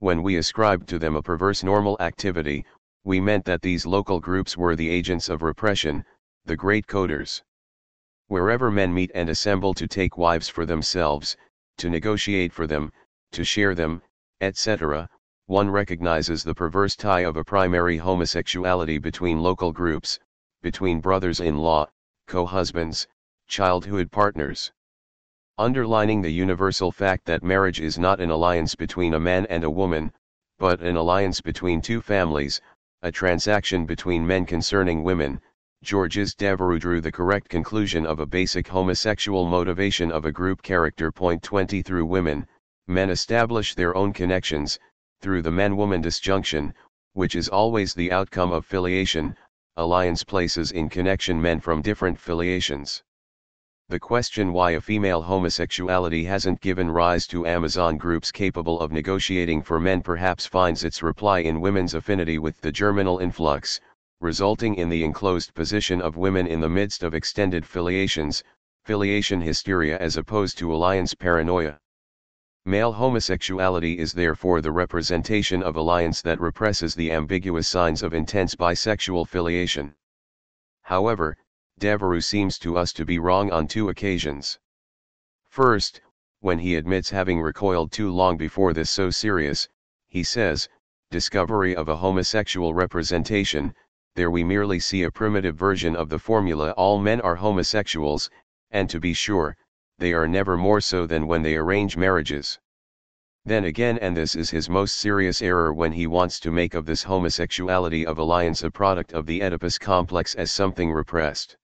When we ascribed to them a perverse normal activity, we meant that these local groups were the agents of repression, the great coders. Wherever men meet and assemble to take wives for themselves, to negotiate for them, to share them, etc., one recognizes the perverse tie of a primary homosexuality between local groups, between brothers-in-law, co-husbands, childhood partners underlining the universal fact that marriage is not an alliance between a man and a woman, but an alliance between two families, a transaction between men concerning women, Georges Devereux drew the correct conclusion of a basic homosexual motivation of a group character. Point 20 Through women, men establish their own connections, through the man-woman disjunction, which is always the outcome of filiation, alliance places in connection men from different filiations. The question why a female homosexuality hasn't given rise to Amazon groups capable of negotiating for men perhaps finds its reply in women's affinity with the germinal influx, resulting in the enclosed position of women in the midst of extended filiations, filiation hysteria as opposed to alliance paranoia. Male homosexuality is therefore the representation of alliance that represses the ambiguous signs of intense bisexual filiation. However, Devereux seems to us to be wrong on two occasions. First, when he admits having recoiled too long before this so serious, he says, discovery of a homosexual representation, there we merely see a primitive version of the formula all men are homosexuals, and to be sure, they are never more so than when they arrange marriages. Then again and this is his most serious error when he wants to make of this homosexuality of alliance a product of the Oedipus complex as something repressed.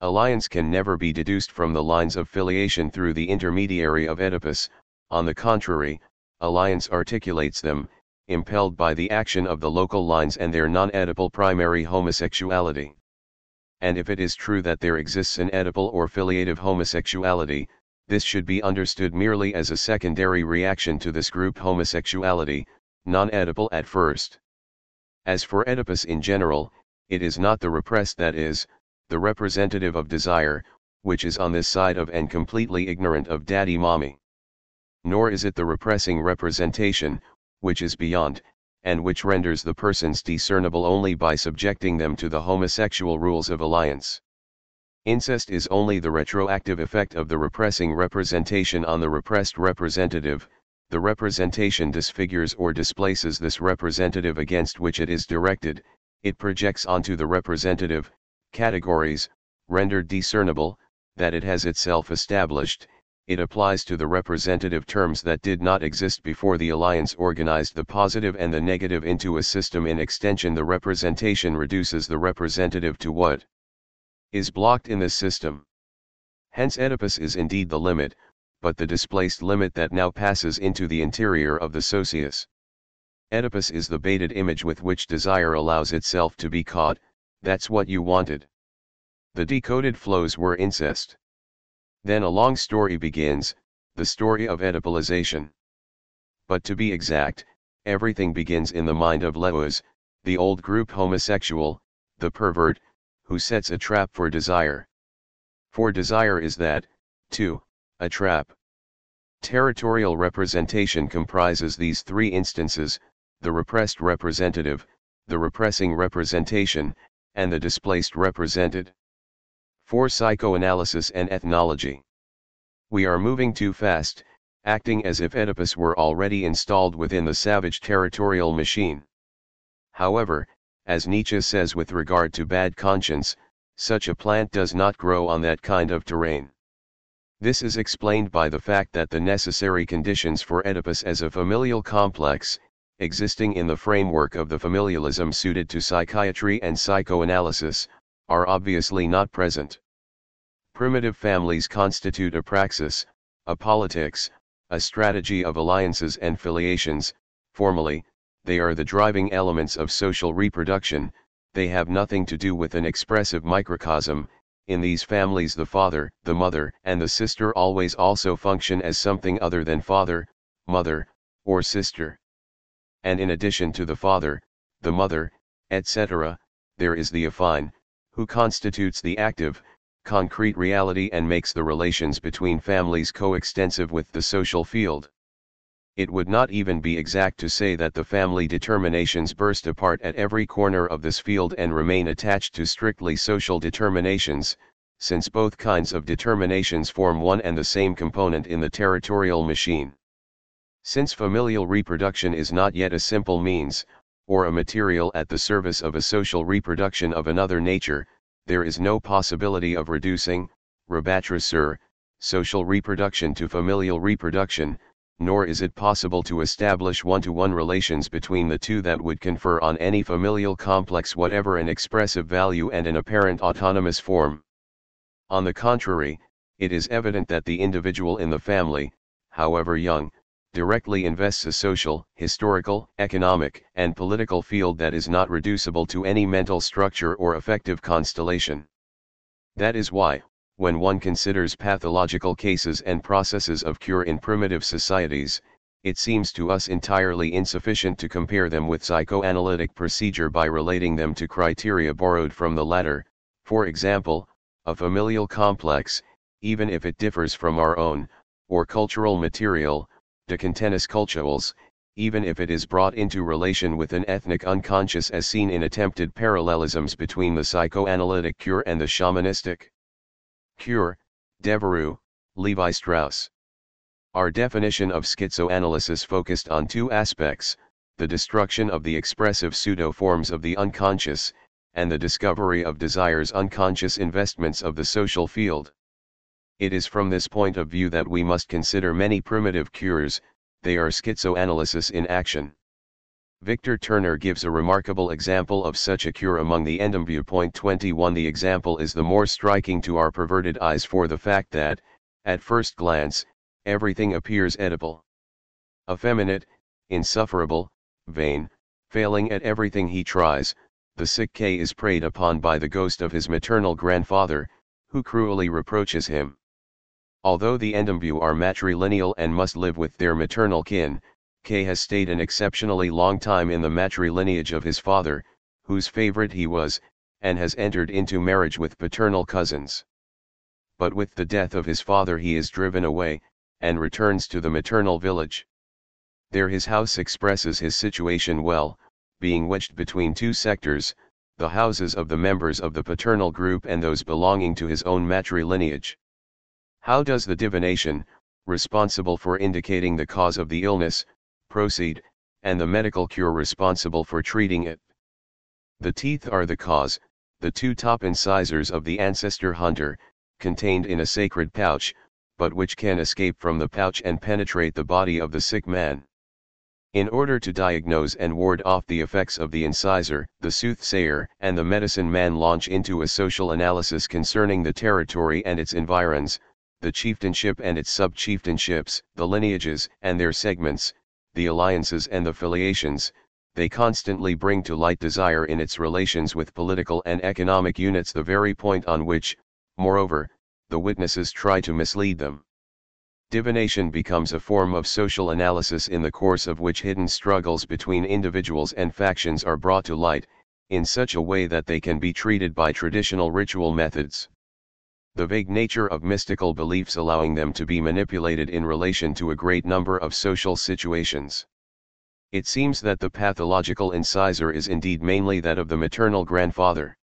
Alliance can never be deduced from the lines of filiation through the intermediary of Oedipus, on the contrary, alliance articulates them, impelled by the action of the local lines and their non-Oedipal primary homosexuality. And if it is true that there exists an Oedipal or filiative homosexuality, this should be understood merely as a secondary reaction to this group homosexuality, non-Oedipal at first. As for Oedipus in general, it is not the repressed that is, the representative of desire, which is on this side of and completely ignorant of daddy mommy. Nor is it the repressing representation, which is beyond, and which renders the persons discernible only by subjecting them to the homosexual rules of alliance. Incest is only the retroactive effect of the repressing representation on the repressed representative, the representation disfigures or displaces this representative against which it is directed, it projects onto the representative, categories, rendered discernible, that it has itself established, it applies to the representative terms that did not exist before the alliance organized the positive and the negative into a system in extension the representation reduces the representative to what is blocked in this system. Hence Oedipus is indeed the limit, but the displaced limit that now passes into the interior of the socius. Oedipus is the baited image with which desire allows itself to be caught, that's what you wanted. The decoded flows were incest. Then a long story begins, the story of Oedipalization. But to be exact, everything begins in the mind of Laius, the old group homosexual, the pervert, who sets a trap for desire. For desire is that, too, a trap. Territorial representation comprises these three instances, the repressed representative, the repressing representation, and the displaced represented. For psychoanalysis and ethnology. We are moving too fast, acting as if Oedipus were already installed within the savage territorial machine. However, as Nietzsche says with regard to bad conscience, such a plant does not grow on that kind of terrain. This is explained by the fact that the necessary conditions for Oedipus as a familial complex, existing in the framework of the familialism suited to psychiatry and psychoanalysis, are obviously not present. Primitive families constitute a praxis, a politics, a strategy of alliances and filiations, formally, they are the driving elements of social reproduction, they have nothing to do with an expressive microcosm, in these families the father, the mother, and the sister always also function as something other than father, mother, or sister. And in addition to the father, the mother, etc., there is the affine, who constitutes the active, concrete reality and makes the relations between families coextensive with the social field. It would not even be exact to say that the family determinations burst apart at every corner of this field and remain attached to strictly social determinations, since both kinds of determinations form one and the same component in the territorial machine. Since familial reproduction is not yet a simple means, or a material at the service of a social reproduction of another nature, there is no possibility of reducing, rabattre social reproduction to familial reproduction, nor is it possible to establish one-to-one -one relations between the two that would confer on any familial complex whatever an expressive value and an apparent autonomous form. On the contrary, it is evident that the individual in the family, however young, directly invests a social, historical, economic, and political field that is not reducible to any mental structure or affective constellation. That is why, when one considers pathological cases and processes of cure in primitive societies, it seems to us entirely insufficient to compare them with psychoanalytic procedure by relating them to criteria borrowed from the latter, for example, a familial complex, even if it differs from our own, or cultural material, de contenus culturals, even if it is brought into relation with an ethnic unconscious as seen in attempted parallelisms between the psychoanalytic cure and the shamanistic cure, Devereux, Levi Strauss. Our definition of schizoanalysis focused on two aspects, the destruction of the expressive pseudo-forms of the unconscious, and the discovery of desire's unconscious investments of the social field. It is from this point of view that we must consider many primitive cures, they are schizoanalysis in action. Victor Turner gives a remarkable example of such a cure among the Ndembu. Point 21 The example is the more striking to our perverted eyes for the fact that, at first glance, everything appears Oedipal. Effeminate, insufferable, vain, failing at everything he tries, the sick K is preyed upon by the ghost of his maternal grandfather, who cruelly reproaches him. Although the Ndembu are matrilineal and must live with their maternal kin, K has stayed an exceptionally long time in the matrilineage of his father, whose favorite he was, and has entered into marriage with paternal cousins. but with the death of his father he is driven away, and returns to the maternal village. There his house expresses his situation well, being wedged between two sectors, the houses of the members of the paternal group and those belonging to his own matrilineage. How does the divination, responsible for indicating the cause of the illness, proceed, and the medical cure responsible for treating it? The teeth are the cause, the two top incisors of the ancestor hunter, contained in a sacred pouch, but which can escape from the pouch and penetrate the body of the sick man. In order to diagnose and ward off the effects of the incisor, the soothsayer and the medicine man launch into a social analysis concerning the territory and its environs, the chieftainship and its sub-chieftainships, the lineages and their segments, the alliances and the filiations, they constantly bring to light desire in its relations with political and economic units the very point on which, moreover, the witnesses try to mislead them. Divination becomes a form of social analysis in the course of which hidden struggles between individuals and factions are brought to light, in such a way that they can be treated by traditional ritual methods. The vague nature of mystical beliefs allowing them to be manipulated in relation to a great number of social situations. It seems that the pathological incisor is indeed mainly that of the maternal grandfather.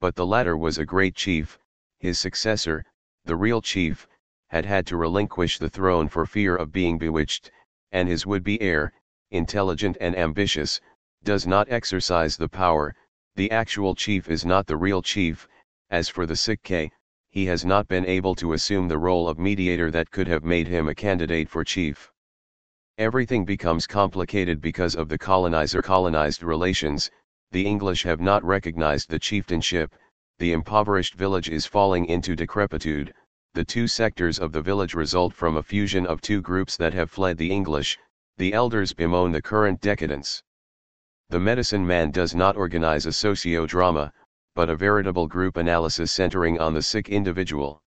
But the latter was a great chief, his successor, the real chief, had had to relinquish the throne for fear of being bewitched, and his would-be heir, intelligent and ambitious, does not exercise the power, the actual chief is not the real chief, as for the sick K, he has not been able to assume the role of mediator that could have made him a candidate for chief. Everything becomes complicated because of the colonizer-colonized relations, the English have not recognized the chieftainship, the impoverished village is falling into decrepitude, the two sectors of the village result from a fusion of two groups that have fled the English, the elders bemoan the current decadence. The medicine man does not organize a socio-drama, but a veritable group analysis centering on the sick individual.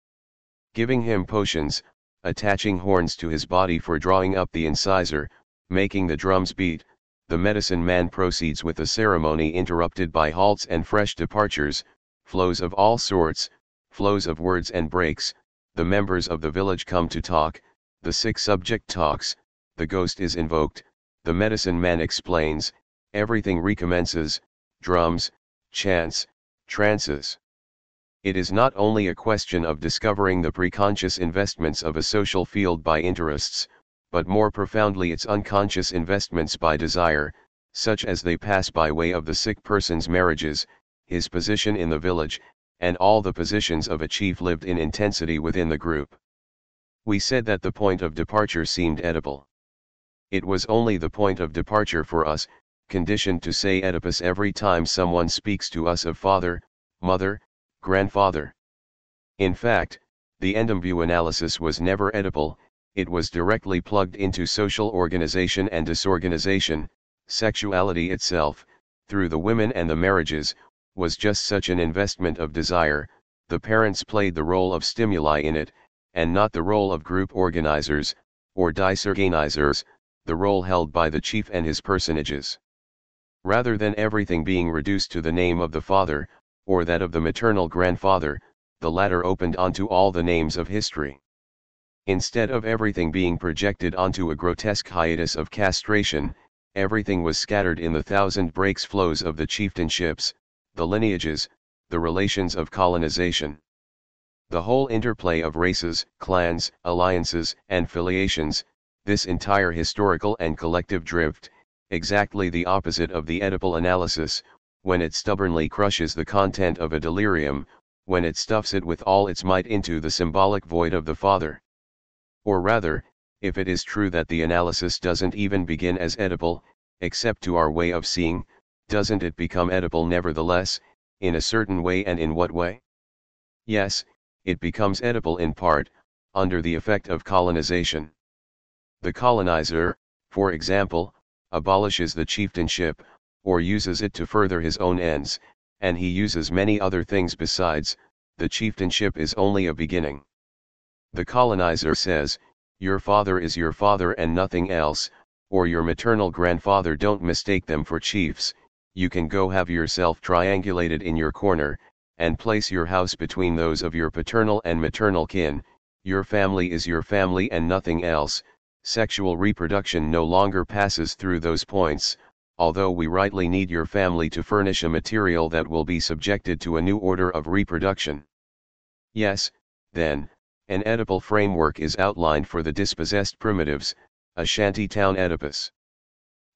Giving him potions, attaching horns to his body for drawing up the incisor, making the drums beat, the medicine man proceeds with the ceremony interrupted by halts and fresh departures, flows of all sorts, flows of words and breaks, the members of the village come to talk, the sick subject talks, the ghost is invoked, the medicine man explains, everything recommences, drums, chants, trances. It is not only a question of discovering the preconscious investments of a social field by interests, but more profoundly its unconscious investments by desire, such as they pass by way of the sick person's marriages, his position in the village, and all the positions of a chief lived in intensity within the group. We said that the point of departure seemed Oedipal. It was only the point of departure for us, conditioned to say Oedipus every time someone speaks to us of father, mother, grandfather. In fact, the Ndembu analysis was never Oedipal, it was directly plugged into social organization and disorganization, sexuality itself, through the women and the marriages, was just such an investment of desire, the parents played the role of stimuli in it, and not the role of group organizers, or disorganizers, the role held by the chief and his personages. Rather than everything being reduced to the name of the father, or that of the maternal grandfather, the latter opened onto all the names of history. Instead of everything being projected onto a grotesque hiatus of castration, everything was scattered in the thousand breaks flows of the chieftainships, the lineages, the relations of colonization. The whole interplay of races, clans, alliances, and filiations, this entire historical and collective drift, exactly the opposite of the Oedipal analysis, when it stubbornly crushes the content of a delirium, when it stuffs it with all its might into the symbolic void of the Father. Or rather, if it is true that the analysis doesn't even begin as Oedipal, except to our way of seeing, doesn't it become Oedipal nevertheless, in a certain way and in what way? Yes, it becomes Oedipal in part, under the effect of colonization. The colonizer, for example, abolishes the chieftainship, or uses it to further his own ends, and he uses many other things besides, the chieftainship is only a beginning. The colonizer says, your father is your father and nothing else, or your maternal grandfather don't mistake them for chiefs, you can go have yourself triangulated in your corner, and place your house between those of your paternal and maternal kin, your family is your family and nothing else, sexual reproduction no longer passes through those points, although we rightly need your family to furnish a material that will be subjected to a new order of reproduction. Yes, then, an Oedipal framework is outlined for the dispossessed primitives, a shantytown Oedipus.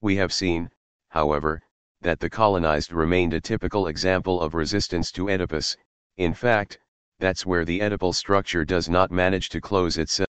We have seen, however, that the colonized remained a typical example of resistance to Oedipus, in fact, that's where the Oedipal structure does not manage to close itself.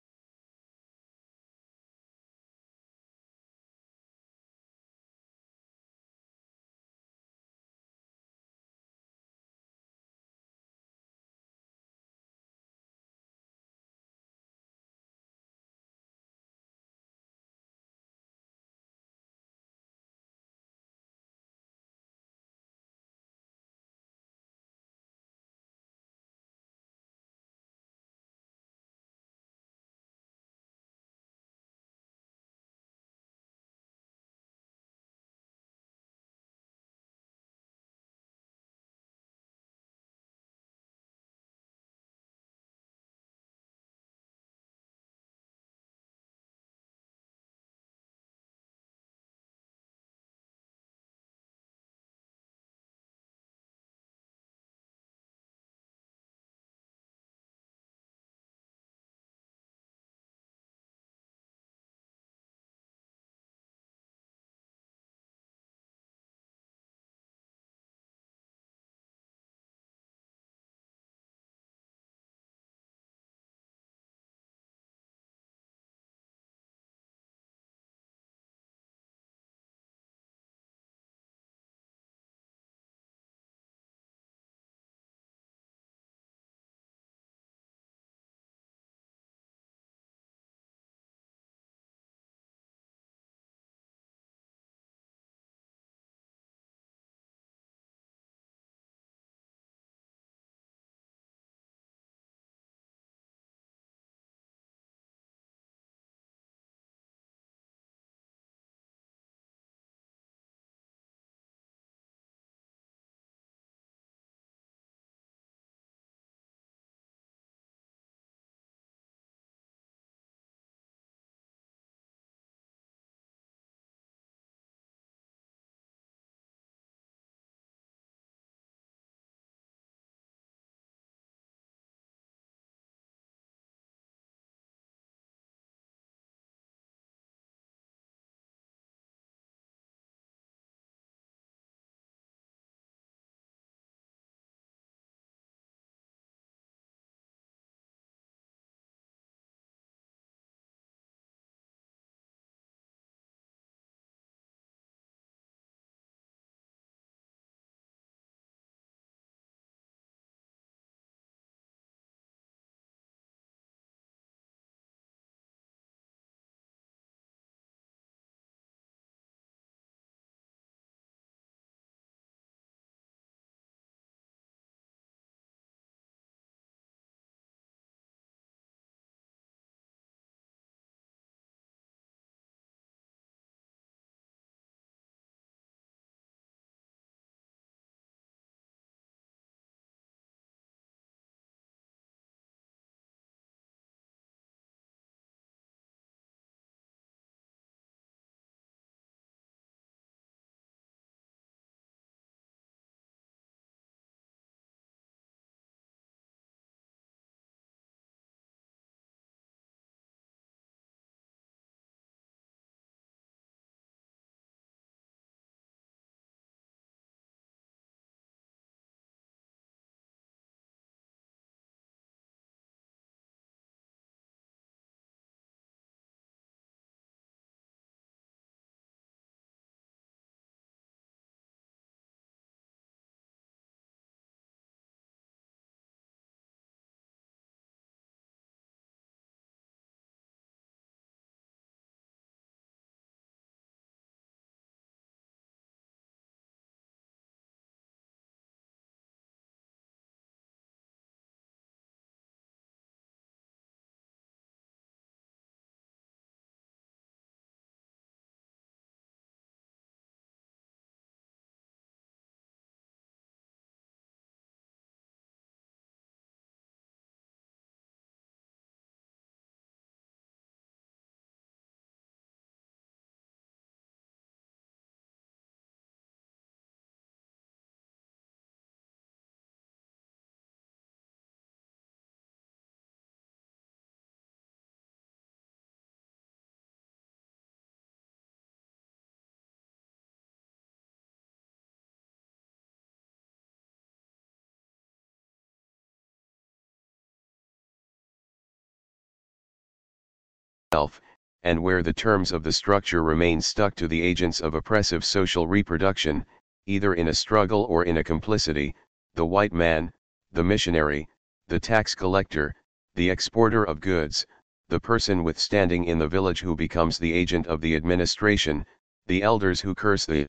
And where the terms of the structure remain stuck to the agents of oppressive social reproduction, either in a struggle or in a complicity, the white man, the missionary, the tax collector, the exporter of goods, the person with standing in the village who becomes the agent of the administration, the elders who curse the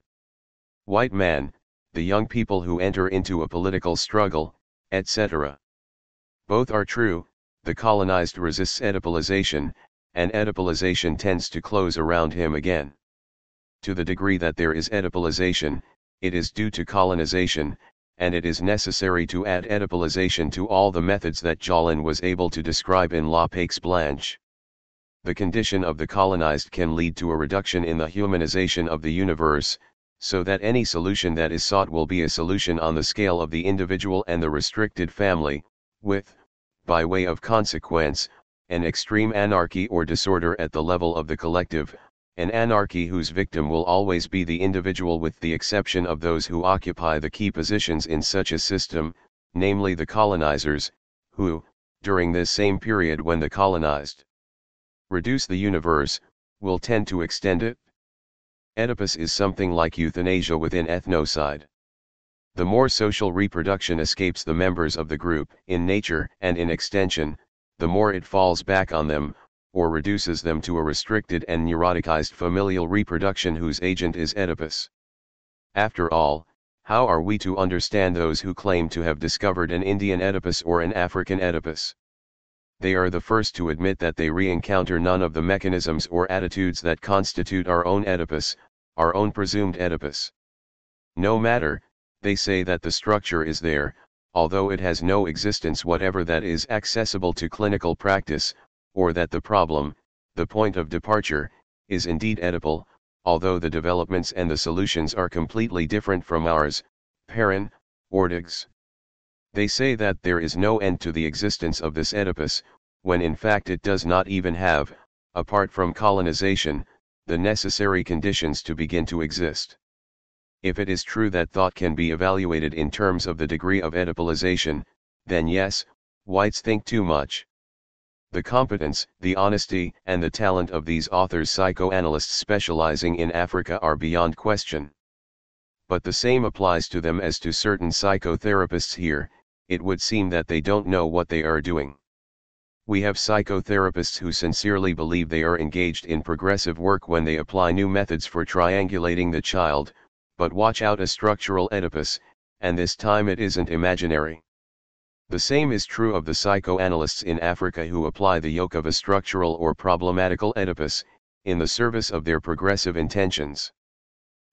white man, the young people who enter into a political struggle, etc. Both are true, the colonized resists Oedipalization, and Oedipalization tends to close around him again. To the degree that there is Oedipalization, it is due to colonization, and it is necessary to add Oedipalization to all the methods that Jaulin was able to describe in La Paix Blanche. The condition of the colonized can lead to a reduction in the humanization of the universe, so that any solution that is sought will be a solution on the scale of the individual and the restricted family, with, by way of consequence, an extreme anarchy or disorder at the level of the collective, an anarchy whose victim will always be the individual with the exception of those who occupy the key positions in such a system, namely the colonizers, who, during this same period when the colonized reduce the universe, will tend to extend it? Oedipus is something like euthanasia within ethnocide. The more social reproduction escapes the members of the group in nature and in extension, the more it falls back on them, or reduces them to a restricted and neuroticized familial reproduction whose agent is Oedipus. After all, how are we to understand those who claim to have discovered an Indian Oedipus or an African Oedipus? They are the first to admit that they re-encounter none of the mechanisms or attitudes that constitute our own Oedipus, our own presumed Oedipus. No matter, they say that the structure is there, although it has no existence whatever that is accessible to clinical practice, or that the problem, the point of departure, is indeed Oedipal, although the developments and the solutions are completely different from ours, Parin, Ortigues. They say that there is no end to the existence of this Oedipus, when in fact it does not even have, apart from colonization, the necessary conditions to begin to exist. If it is true that thought can be evaluated in terms of the degree of Oedipalization, then yes, whites think too much. The competence, the honesty, and the talent of these authors psychoanalysts specializing in Africa are beyond question. But the same applies to them as to certain psychotherapists here, it would seem that they don't know what they are doing. We have psychotherapists who sincerely believe they are engaged in progressive work when they apply new methods for triangulating the child, but watch out a structural Oedipus, and this time it isn't imaginary. The same is true of the psychoanalysts in Africa who apply the yoke of a structural or problematical Oedipus, in the service of their progressive intentions.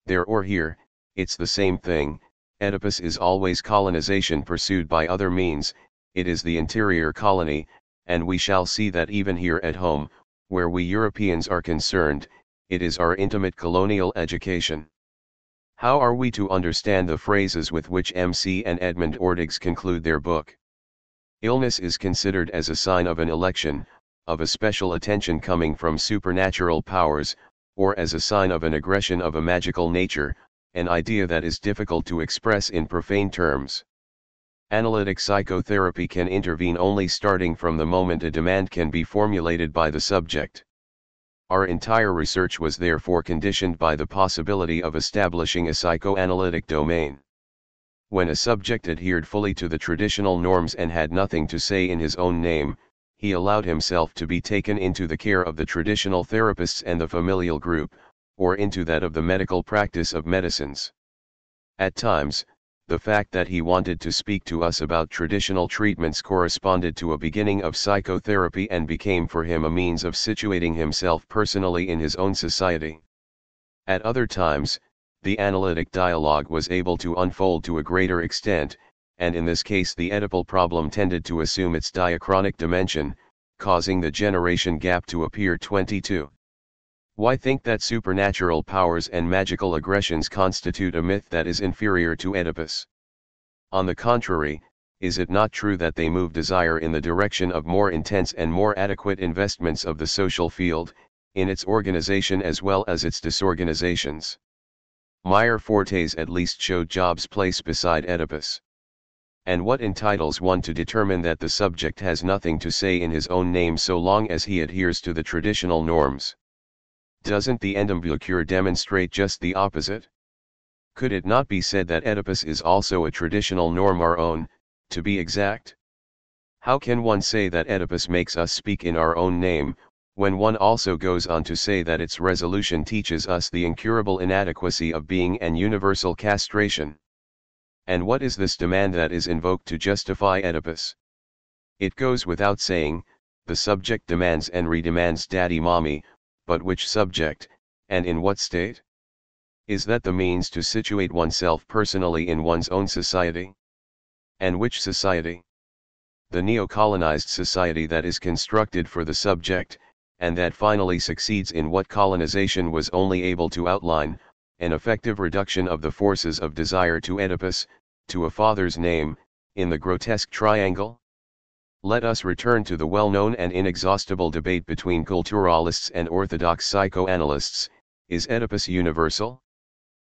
There or here, it's the same thing, Oedipus is always colonization pursued by other means, it is the interior colony, and we shall see that even here at home, where we Europeans are concerned, it is our intimate colonial education. How are we to understand the phrases with which MC and Edmond Ortigues conclude their book? Illness is considered as a sign of an election, of a special attention coming from supernatural powers, or as a sign of an aggression of a magical nature, an idea that is difficult to express in profane terms. Analytic psychotherapy can intervene only starting from the moment a demand can be formulated by the subject. Our entire research was therefore conditioned by the possibility of establishing a psychoanalytic domain. When a subject adhered fully to the traditional norms and had nothing to say in his own name, he allowed himself to be taken into the care of the traditional therapists and the familial group, or into that of the medical practice of medicines. At times, the fact that he wanted to speak to us about traditional treatments corresponded to a beginning of psychotherapy and became for him a means of situating himself personally in his own society. At other times, the analytic dialogue was able to unfold to a greater extent, and in this case the Oedipal problem tended to assume its diachronic dimension, causing the generation gap to appear 22. Why think that supernatural powers and magical aggressions constitute a myth that is inferior to Oedipus? On the contrary, is it not true that they move desire in the direction of more intense and more adequate investments of the social field, in its organization as well as its disorganizations? Meyer Fortes at least showed Job's place beside Oedipus. And what entitles one to determine that the subject has nothing to say in his own name so long as he adheres to the traditional norms? Doesn't the embouchure demonstrate just the opposite? Could it not be said that Oedipus is also a traditional norm our own, to be exact? How can one say that Oedipus makes us speak in our own name, when one also goes on to say that its resolution teaches us the incurable inadequacy of being and universal castration? And what is this demand that is invoked to justify Oedipus? It goes without saying, the subject demands and redemands daddy mommy, but which subject, and in what state? Is that the means to situate oneself personally in one's own society? And which society? The neo-colonized society that is constructed for the subject, and that finally succeeds in what colonization was only able to outline, an effective reduction of the forces of desire to Oedipus, to a father's name, in the grotesque triangle? Let us return to the well-known and inexhaustible debate between culturalists and orthodox psychoanalysts, is Oedipus universal?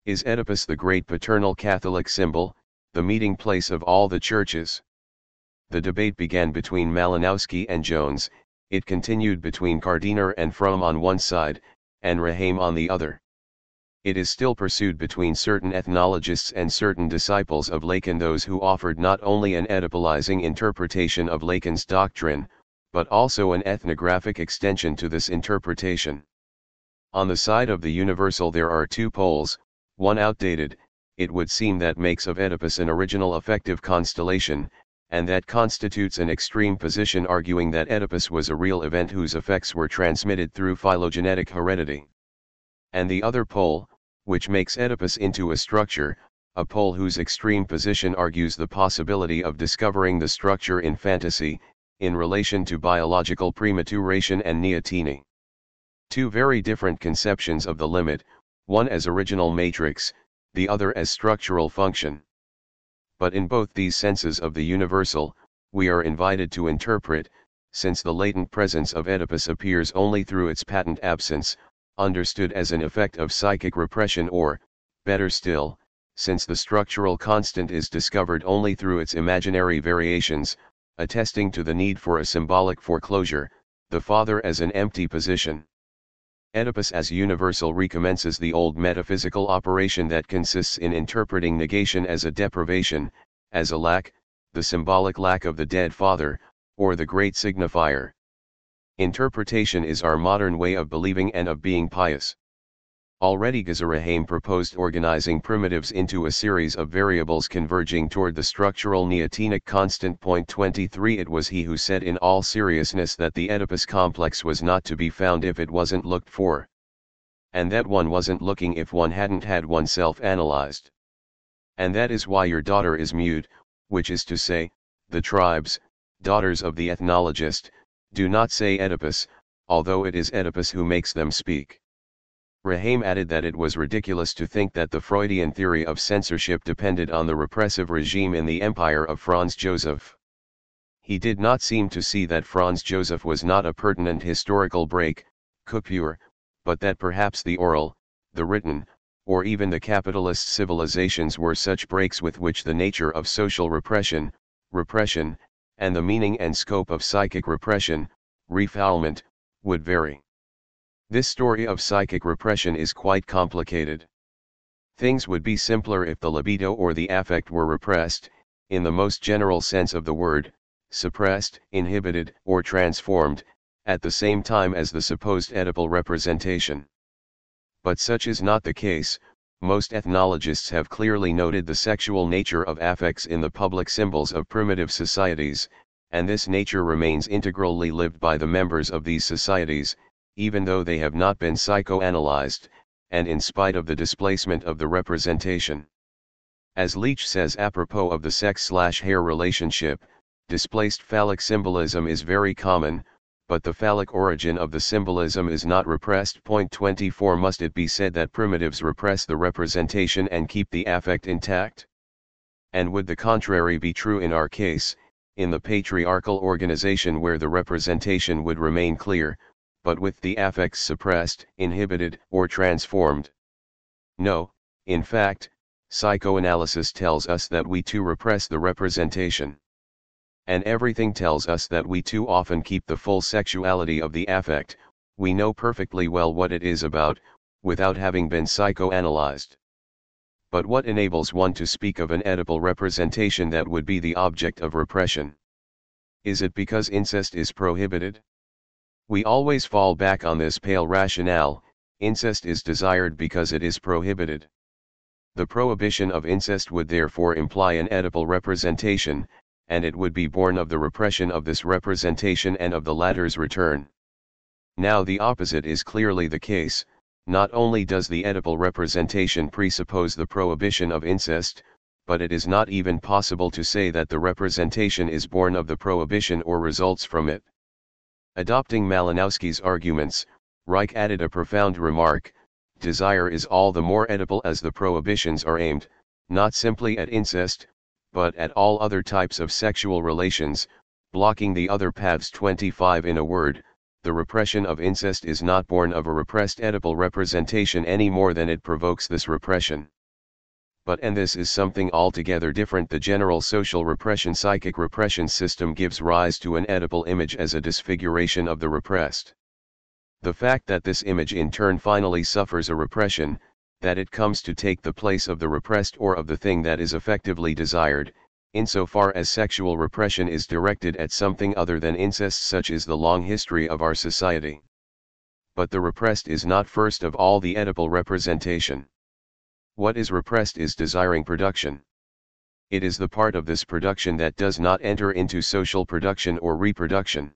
Is Oedipus the great paternal Catholic symbol, the meeting place of all the churches? The debate began between Malinowski and Jones, it continued between Kardiner and Fromm on one side, and Róheim on the other. It is still pursued between certain ethnologists and certain disciples of Lacan those who offered not only an Oedipalizing interpretation of Lacan's doctrine, but also an ethnographic extension to this interpretation. On the side of the universal there are two poles, one outdated, it would seem that makes of Oedipus an original effective constellation, and that constitutes an extreme position arguing that Oedipus was a real event whose effects were transmitted through phylogenetic heredity. And the other pole, which makes Oedipus into a structure, a pole whose extreme position argues the possibility of discovering the structure in fantasy, in relation to biological prematuration and neoteny. Two very different conceptions of the limit, one as original matrix, the other as structural function but in both these senses of the universal, we are invited to interpret, since the latent presence of Oedipus appears only through its patent absence, understood as an effect of psychic repression or, better still, since the structural constant is discovered only through its imaginary variations, attesting to the need for a symbolic foreclosure, the father as an empty position. Oedipus as universal recommences the old metaphysical operation that consists in interpreting negation as a deprivation, as a lack, the symbolic lack of the dead father, or the great signifier. Interpretation is our modern way of believing and of being pious. Already Géza Róheim proposed organizing primitives into a series of variables converging toward the structural neotenic constant. Point 23 It was he who said in all seriousness that the Oedipus complex was not to be found if it wasn't looked for. And that one wasn't looking if one hadn't had oneself analyzed. And that is why your daughter is mute, which is to say, the tribes, daughters of the ethnologist, do not say Oedipus, although it is Oedipus who makes them speak. Róheim added that it was ridiculous to think that the Freudian theory of censorship depended on the repressive regime in the empire of Franz Joseph. He did not seem to see that Franz Joseph was not a pertinent historical break, coupure, but that perhaps the oral, the written, or even the capitalist civilizations were such breaks with which the nature of social repression, repression, and the meaning and scope of psychic repression, refoulement, would vary. This story of psychic repression is quite complicated. Things would be simpler if the libido or the affect were repressed, in the most general sense of the word, suppressed, inhibited, or transformed, at the same time as the supposed Oedipal representation. But such is not the case, most ethnologists have clearly noted the sexual nature of affects in the public symbols of primitive societies, and this nature remains integrally lived by the members of these societies, even though they have not been psychoanalyzed, and in spite of the displacement of the representation. As Leach says apropos of the sex-slash-hair relationship, displaced phallic symbolism is very common, but the phallic origin of the symbolism is not repressed. Point 24 Must it be said that primitives repress the representation and keep the affect intact? And would the contrary be true in our case, in the patriarchal organization where the representation would remain clear, but with the affects suppressed, inhibited, or transformed. No, in fact, psychoanalysis tells us that we too repress the representation. And everything tells us that we too often keep the full sexuality of the affect, we know perfectly well what it is about, without having been psychoanalyzed. But what enables one to speak of an Oedipal representation that would be the object of repression? Is it because incest is prohibited? We always fall back on this pale rationale, incest is desired because it is prohibited. The prohibition of incest would therefore imply an Oedipal representation, and it would be born of the repression of this representation and of the latter's return. Now the opposite is clearly the case, not only does the Oedipal representation presuppose the prohibition of incest, but it is not even possible to say that the representation is born of the prohibition or results from it. Adopting Malinowski's arguments, Reich added a profound remark, desire is all the more Oedipal as the prohibitions are aimed, not simply at incest, but at all other types of sexual relations, blocking the other paths 25 in a word, the repression of incest is not born of a repressed Oedipal representation any more than it provokes this repression. But and this is something altogether different the general social repression psychic repression system gives rise to an Oedipal image as a disfiguration of the repressed. The fact that this image in turn finally suffers a repression, that it comes to take the place of the repressed or of the thing that is effectively desired, insofar as sexual repression is directed at something other than incest such is the long history of our society. But the repressed is not first of all the Oedipal representation. What is repressed is desiring production. It is the part of this production that does not enter into social production or reproduction.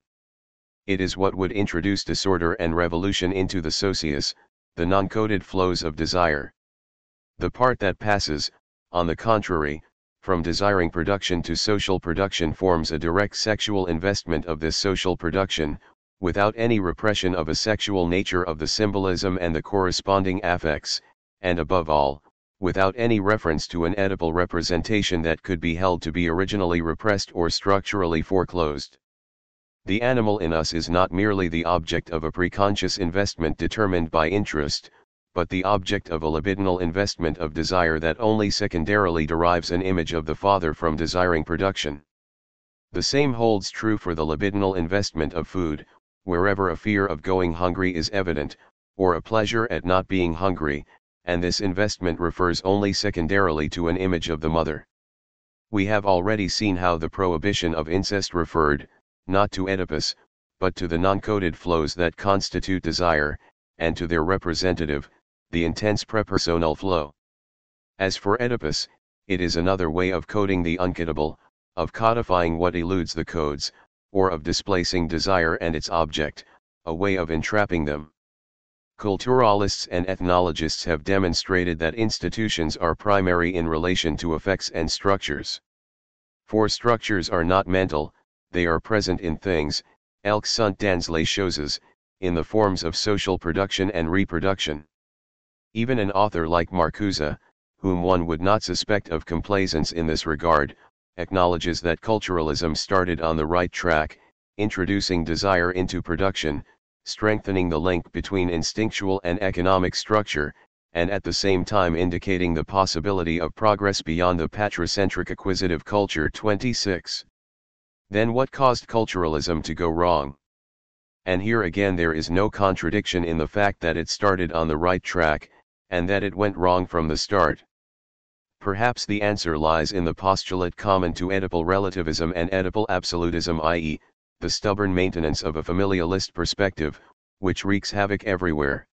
It is what would introduce disorder and revolution into the socius, the non-coded flows of desire. The part that passes, on the contrary, from desiring production to social production forms a direct sexual investment of this social production, without any repression of a sexual nature of the symbolism and the corresponding affects, and above all, without any reference to an Oedipal representation that could be held to be originally repressed or structurally foreclosed. The animal in us is not merely the object of a preconscious investment determined by interest, but the object of a libidinal investment of desire that only secondarily derives an image of the father from desiring production. The same holds true for the libidinal investment of food, wherever a fear of going hungry is evident, or a pleasure at not being hungry, and this investment refers only secondarily to an image of the mother. We have already seen how the prohibition of incest referred, not to Oedipus, but to the non-coded flows that constitute desire, and to their representative, the intense prepersonal flow. As for Oedipus, it is another way of coding the uncodable, of codifying what eludes the codes, or of displacing desire and its object, a way of entrapping them. Culturalists and ethnologists have demonstrated that institutions are primary in relation to effects and structures. For structures are not mental, they are present in things, elles sont dans les choses, in the forms of social production and reproduction. Even an author like Marcuse, whom one would not suspect of complaisance in this regard, acknowledges that culturalism started on the right track, introducing desire into production, strengthening the link between instinctual and economic structure, and at the same time indicating the possibility of progress beyond the patricentric acquisitive culture 26. Then what caused culturalism to go wrong? And here again there is no contradiction in the fact that it started on the right track, and that it went wrong from the start. Perhaps the answer lies in the postulate common to Oedipal relativism and Oedipal absolutism i.e., the stubborn maintenance of a familialist perspective, which wreaks havoc everywhere.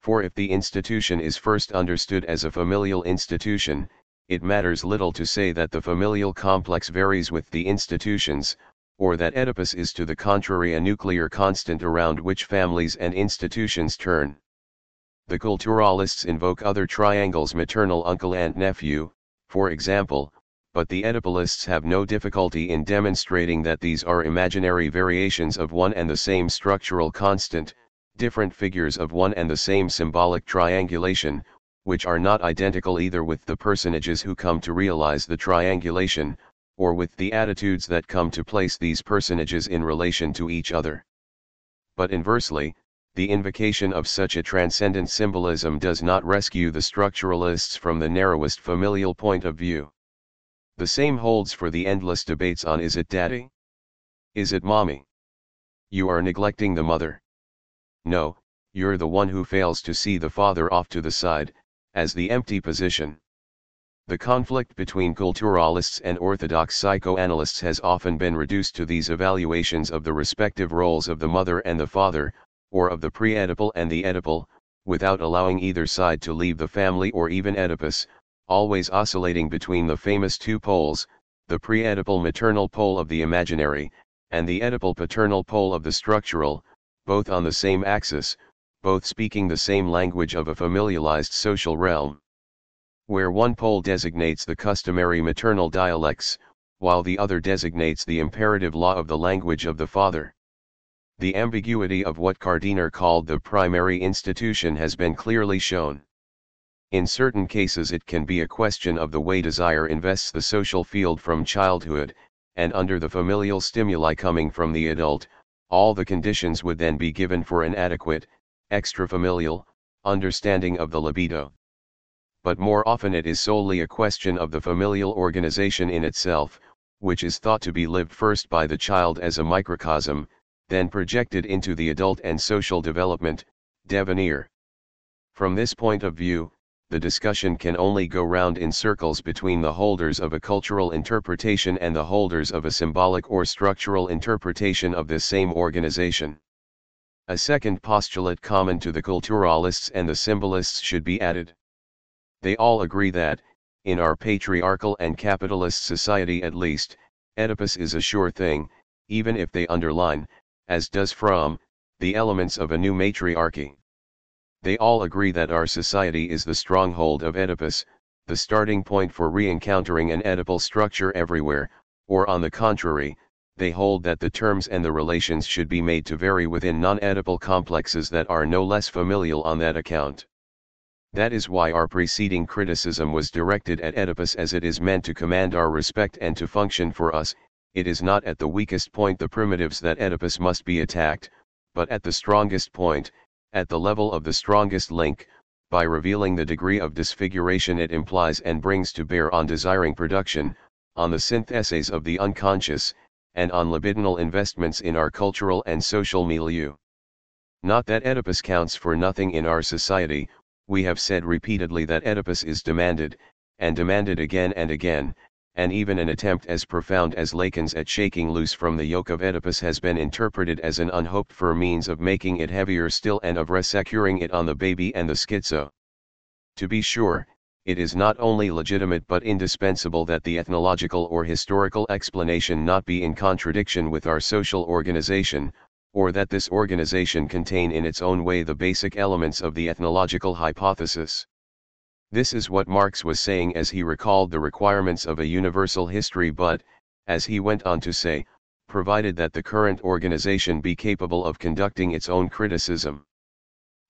For if the institution is first understood as a familial institution, it matters little to say that the familial complex varies with the institutions, or that Oedipus is to the contrary a nuclear constant around which families and institutions turn. The culturalists invoke other triangles maternal uncle and nephew, for example, but the Oedipalists have no difficulty in demonstrating that these are imaginary variations of one and the same structural constant, different figures of one and the same symbolic triangulation, which are not identical either with the personages who come to realize the triangulation, or with the attitudes that come to place these personages in relation to each other. But inversely, the invocation of such a transcendent symbolism does not rescue the structuralists from the narrowest familial point of view. The same holds for the endless debates on is it daddy? Is it mommy? You are neglecting the mother. No, you're the one who fails to see the father off to the side, as the empty position. The conflict between culturalists and orthodox psychoanalysts has often been reduced to these evaluations of the respective roles of the mother and the father, or of the pre-Oedipal and the Oedipal, without allowing either side to leave the family or even Oedipus, always oscillating between the famous two poles, the pre-Oedipal maternal pole of the imaginary, and the Oedipal paternal pole of the structural, both on the same axis, both speaking the same language of a familialized social realm. Where one pole designates the customary maternal dialects, while the other designates the imperative law of the language of the father. The ambiguity of what Kardiner called the primary institution has been clearly shown. In certain cases it can be a question of the way desire invests the social field from childhood, and under the familial stimuli coming from the adult, all the conditions would then be given for an adequate, extrafamilial, understanding of the libido. But more often it is solely a question of the familial organization in itself, which is thought to be lived first by the child as a microcosm, then projected into the adult and social development, devenir. From this point of view, the discussion can only go round in circles between the holders of a cultural interpretation and the holders of a symbolic or structural interpretation of this same organization. A second postulate common to the culturalists and the symbolists should be added. They all agree that, in our patriarchal and capitalist society at least, Oedipus is a sure thing, even if they underline, as does Fromm, the elements of a new matriarchy. They all agree that our society is the stronghold of Oedipus, the starting point for re-encountering an Oedipal structure everywhere, or on the contrary, they hold that the terms and the relations should be made to vary within non-Oedipal complexes that are no less familial on that account. That is why our preceding criticism was directed at Oedipus as it is meant to command our respect and to function for us, it is not at the weakest point the primitives that Oedipus must be attacked, but at the strongest point, at the level of the strongest link, by revealing the degree of disfiguration it implies and brings to bear on desiring production, on the syntheses of the unconscious, and on libidinal investments in our cultural and social milieu. Not that Oedipus counts for nothing in our society, we have said repeatedly that Oedipus is demanded, and demanded again and again, and even an attempt as profound as Lacan's at shaking loose from the yoke of Oedipus has been interpreted as an unhoped for means of making it heavier still and of resecuring it on the baby and the schizo. To be sure, it is not only legitimate but indispensable that the ethnological or historical explanation not be in contradiction with our social organization, or that this organization contain in its own way the basic elements of the ethnological hypothesis. This is what Marx was saying as he recalled the requirements of a universal history but, as he went on to say, provided that the current organization be capable of conducting its own criticism.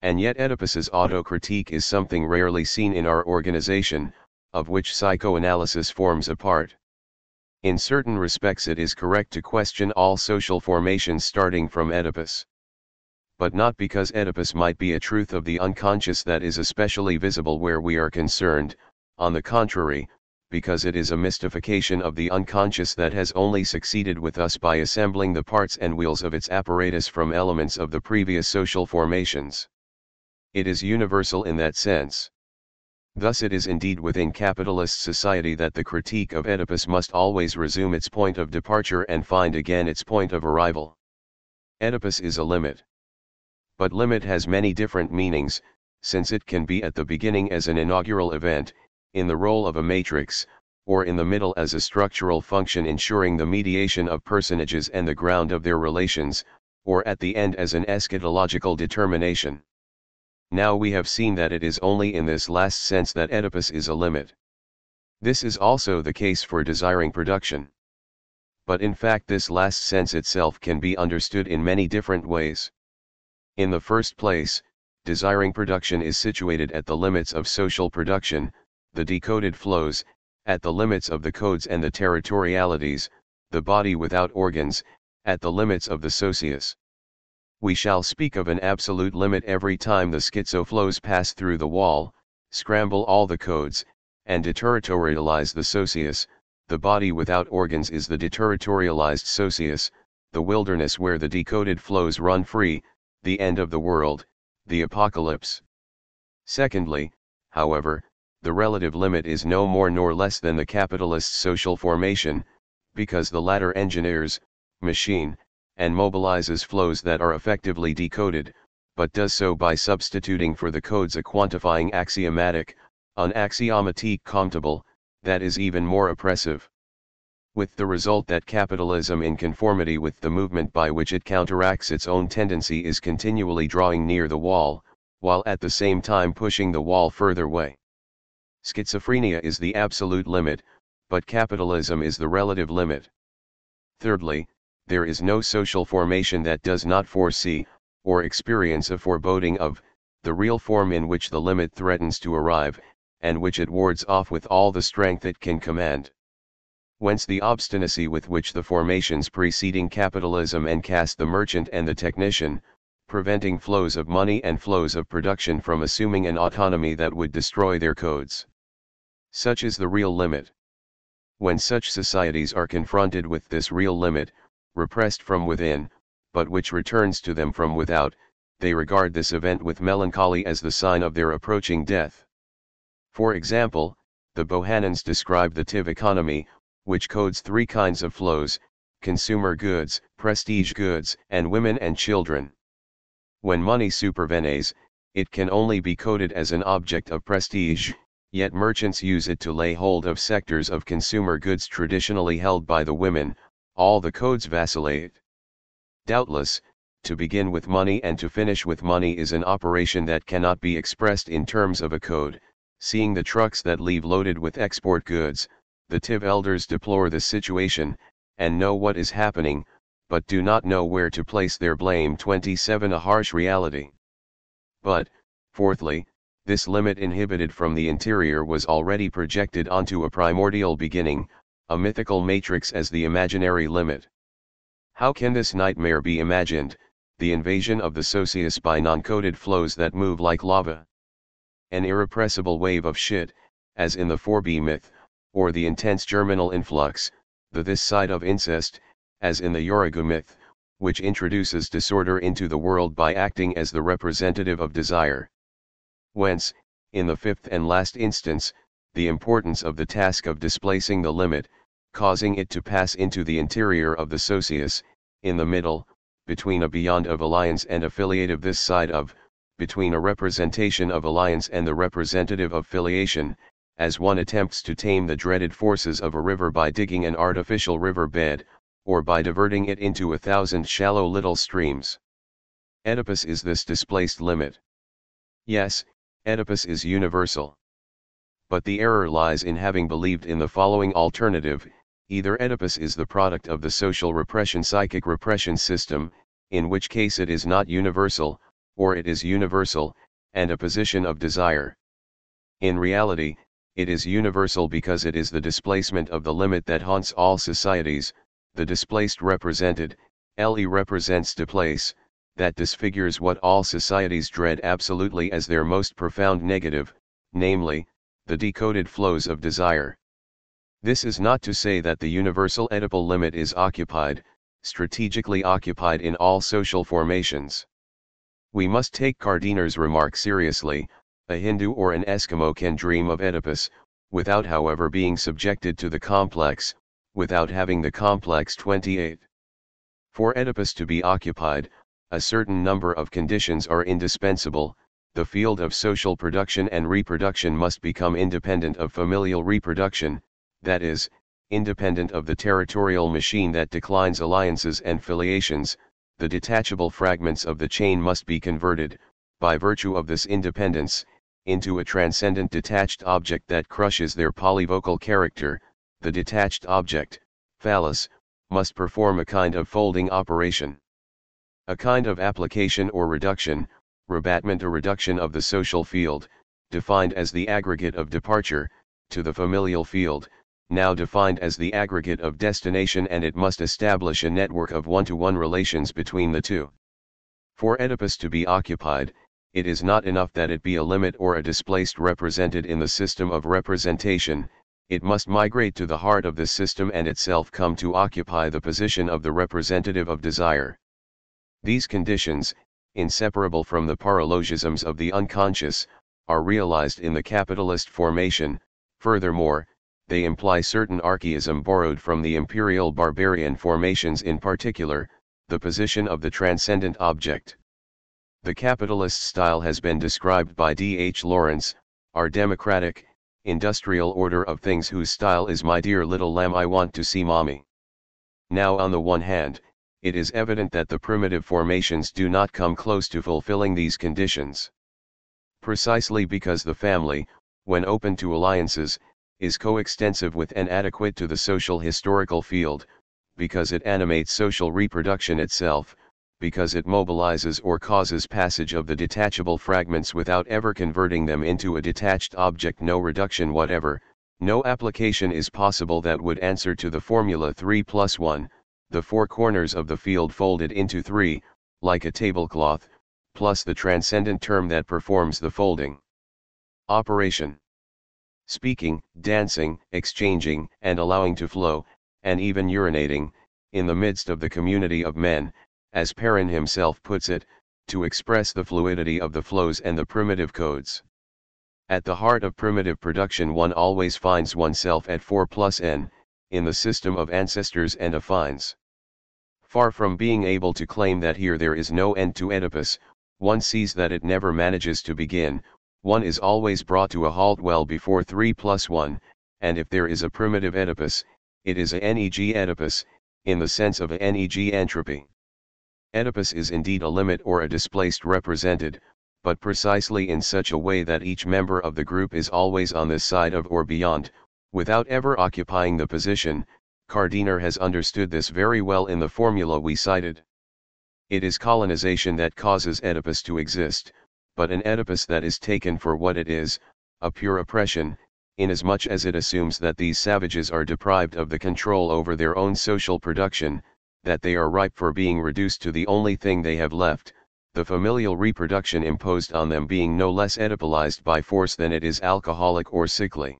And yet Oedipus's autocritique is something rarely seen in our organization, of which psychoanalysis forms a part. In certain respects it is correct to question all social formations starting from Oedipus. But not because Oedipus might be a truth of the unconscious that is especially visible where we are concerned, on the contrary, because it is a mystification of the unconscious that has only succeeded with us by assembling the parts and wheels of its apparatus from elements of the previous social formations it is universal in that sense. Thus it is indeed within capitalist society that the critique of Oedipus must always resume its point of departure and find again its point of arrival. Oedipus is a limit. But limit has many different meanings, since it can be at the beginning as an inaugural event, in the role of a matrix, or in the middle as a structural function ensuring the mediation of personages and the ground of their relations, or at the end as an eschatological determination. Now we have seen that it is only in this last sense that Oedipus is a limit. This is also the case for desiring production. But in fact this last sense itself can be understood in many different ways. In the first place, desiring production is situated at the limits of social production, the decoded flows, at the limits of the codes and the territorialities, the body without organs, at the limits of the socius. We shall speak of an absolute limit every time the schizo flows pass through the wall, scramble all the codes, and deterritorialize the socius, the body without organs is the deterritorialized socius, the wilderness where the decoded flows run free, the end of the world, the apocalypse. Secondly, however, the relative limit is no more nor less than the capitalist social formation, because the latter engineers, machine, and mobilizes flows that are effectively decoded, but does so by substituting for the codes a quantifying axiomatic, an axiomatique comptable, that is even more oppressive. With the result that capitalism in conformity with the movement by which it counteracts its own tendency is continually drawing near the wall, while at the same time pushing the wall further away. Schizophrenia is the absolute limit, but capitalism is the relative limit. Thirdly, there is no social formation that does not foresee, or experience a foreboding of, the real form in which the limit threatens to arrive, and which it wards off with all the strength it can command. Whence the obstinacy with which the formations preceding capitalism encast the merchant and the technician, preventing flows of money and flows of production from assuming an autonomy that would destroy their codes. Such is the real limit. When such societies are confronted with this real limit, repressed from within, but which returns to them from without, they regard this event with melancholy as the sign of their approaching death. For example, the Bohannans describe the Tiv economy, which codes three kinds of flows, consumer goods, prestige goods, and women and children. When money supervenes, it can only be coded as an object of prestige, yet merchants use it to lay hold of sectors of consumer goods traditionally held by the women, all the codes vacillate. Doubtless, to begin with money and to finish with money is an operation that cannot be expressed in terms of a code, seeing the trucks that leave loaded with export goods, the Tiv elders deplore the situation, and know what is happening, but do not know where to place their blame 27 A harsh reality. But, fourthly, this limit inhibited from the interior was already projected onto a primordial beginning, a mythical matrix as the imaginary limit. How can this nightmare be imagined, the invasion of the socius by non-coded flows that move like lava? An irrepressible wave of shit, as in the 4B myth, or the intense germinal influx, the this side of incest, as in the Yurugu myth, which introduces disorder into the world by acting as the representative of desire. Whence, in the fifth and last instance, the importance of the task of displacing the limit, causing it to pass into the interior of the socius, in the middle, between a beyond of alliance and affiliative this side of, between a representation of alliance and the representative of filiation, as one attempts to tame the dreaded forces of a river by digging an artificial river bed, or by diverting it into a thousand shallow little streams. Oedipus is this displaced limit. Yes, Oedipus is universal. But the error lies in having believed in the following alternative, either Oedipus is the product of the social repression psychic repression system, in which case it is not universal, or it is universal, and a position of desire. In reality, it is universal because it is the displacement of the limit that haunts all societies, the displaced represented, LE represents displace, that disfigures what all societies dread absolutely as their most profound negative, namely, the decoded flows of desire. This is not to say that the universal Oedipal limit is occupied, strategically occupied in all social formations. We must take Kardiner's remark seriously, a Hindu or an Eskimo can dream of Oedipus, without however being subjected to the complex, without having the complex 28. For Oedipus to be occupied, a certain number of conditions are indispensable, the field of social production and reproduction must become independent of familial reproduction, that is, independent of the territorial machine that declines alliances and filiations, the detachable fragments of the chain must be converted, by virtue of this independence, into a transcendent detached object that crushes their polyvocal character, the detached object, phallus, must perform a kind of folding operation. A kind of application or reduction, rabattement or reduction of the social field, defined as the aggregate of departure, to the familial field, now defined as the aggregate of destination and it must establish a network of one-to-one -one relations between the two. For Oedipus to be occupied, it is not enough that it be a limit or a displaced represented in the system of representation, it must migrate to the heart of the system and itself come to occupy the position of the representative of desire. These conditions, inseparable from the paralogisms of the unconscious, are realized in the capitalist formation, furthermore, they imply certain archaism borrowed from the imperial barbarian formations in particular, the position of the transcendent object. The capitalist style has been described by D. H. Lawrence, our democratic, industrial order of things whose style is my dear little lamb I want to see mommy. Now on the one hand, it is evident that the primitive formations do not come close to fulfilling these conditions. Precisely because the family, when open to alliances, is coextensive with and adequate to the social historical field, because it animates social reproduction itself, because it mobilizes or causes passage of the detachable fragments without ever converting them into a detached object no reduction whatever, no application is possible that would answer to the formula 3 plus 1, the four corners of the field folded into 3, like a tablecloth, plus the transcendent term that performs the folding. Operation. Speaking, dancing, exchanging, and allowing to flow, and even urinating, in the midst of the community of men, as Parin himself puts it, to express the fluidity of the flows and the primitive codes. At the heart of primitive production one always finds oneself at 4 plus n, in the system of ancestors and affines. Far from being able to claim that here there is no end to Oedipus, one sees that it never manages to begin, one is always brought to a halt well before 3 plus 1, and if there is a primitive Oedipus, it is a neg Oedipus, in the sense of a neg entropy. Oedipus is indeed a limit or a displaced represented, but precisely in such a way that each member of the group is always on this side of or beyond, without ever occupying the position, Kardiner has understood this very well in the formula we cited. It is colonization that causes Oedipus to exist, but an Oedipus that is taken for what it is, a pure oppression, inasmuch as it assumes that these savages are deprived of the control over their own social production, that they are ripe for being reduced to the only thing they have left, the familial reproduction imposed on them being no less Oedipalized by force than it is alcoholic or sickly.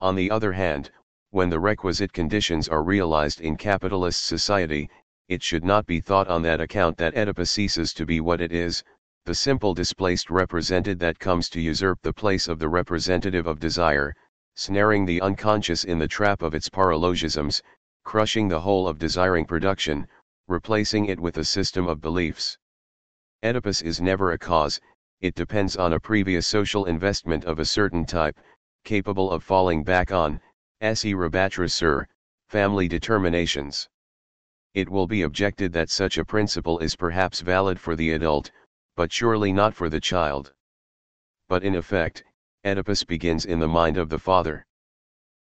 On the other hand, when the requisite conditions are realized in capitalist society, it should not be thought on that account that Oedipus ceases to be what it is, the simple displaced represented that comes to usurp the place of the representative of desire, snaring the unconscious in the trap of its paralogisms, crushing the whole of desiring production, replacing it with a system of beliefs. Oedipus is never a cause, it depends on a previous social investment of a certain type, capable of falling back on, esse rabattre sur, family determinations. It will be objected that such a principle is perhaps valid for the adult, but surely not for the child. But in effect, Oedipus begins in the mind of the father.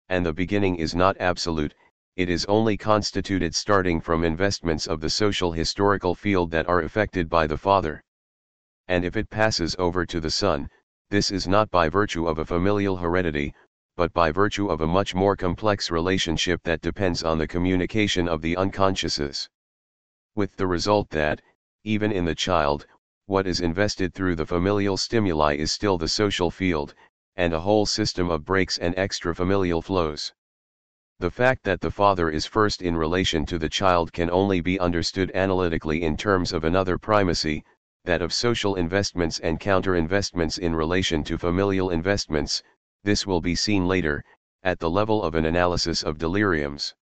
And the beginning is not absolute, it is only constituted starting from investments of the social historical field that are affected by the father. And if it passes over to the son, this is not by virtue of a familial heredity, but by virtue of a much more complex relationship that depends on the communication of the unconsciouses. With the result that, even in the child, what is invested through the familial stimuli is still the social field, and a whole system of breaks and extra-familial flows. The fact that the father is first in relation to the child can only be understood analytically in terms of another primacy, that of social investments and counter-investments in relation to familial investments, this will be seen later, at the level of an analysis of deliriums.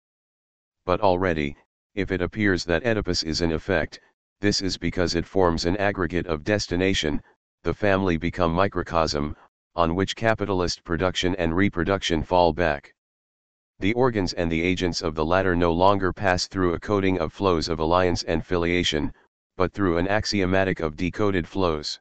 But already, if it appears that Oedipus is an effect, this is because it forms an aggregate of destination, the family become microcosm, on which capitalist production and reproduction fall back. The organs and the agents of the latter no longer pass through a coding of flows of alliance and filiation, but through an axiomatic of decoded flows.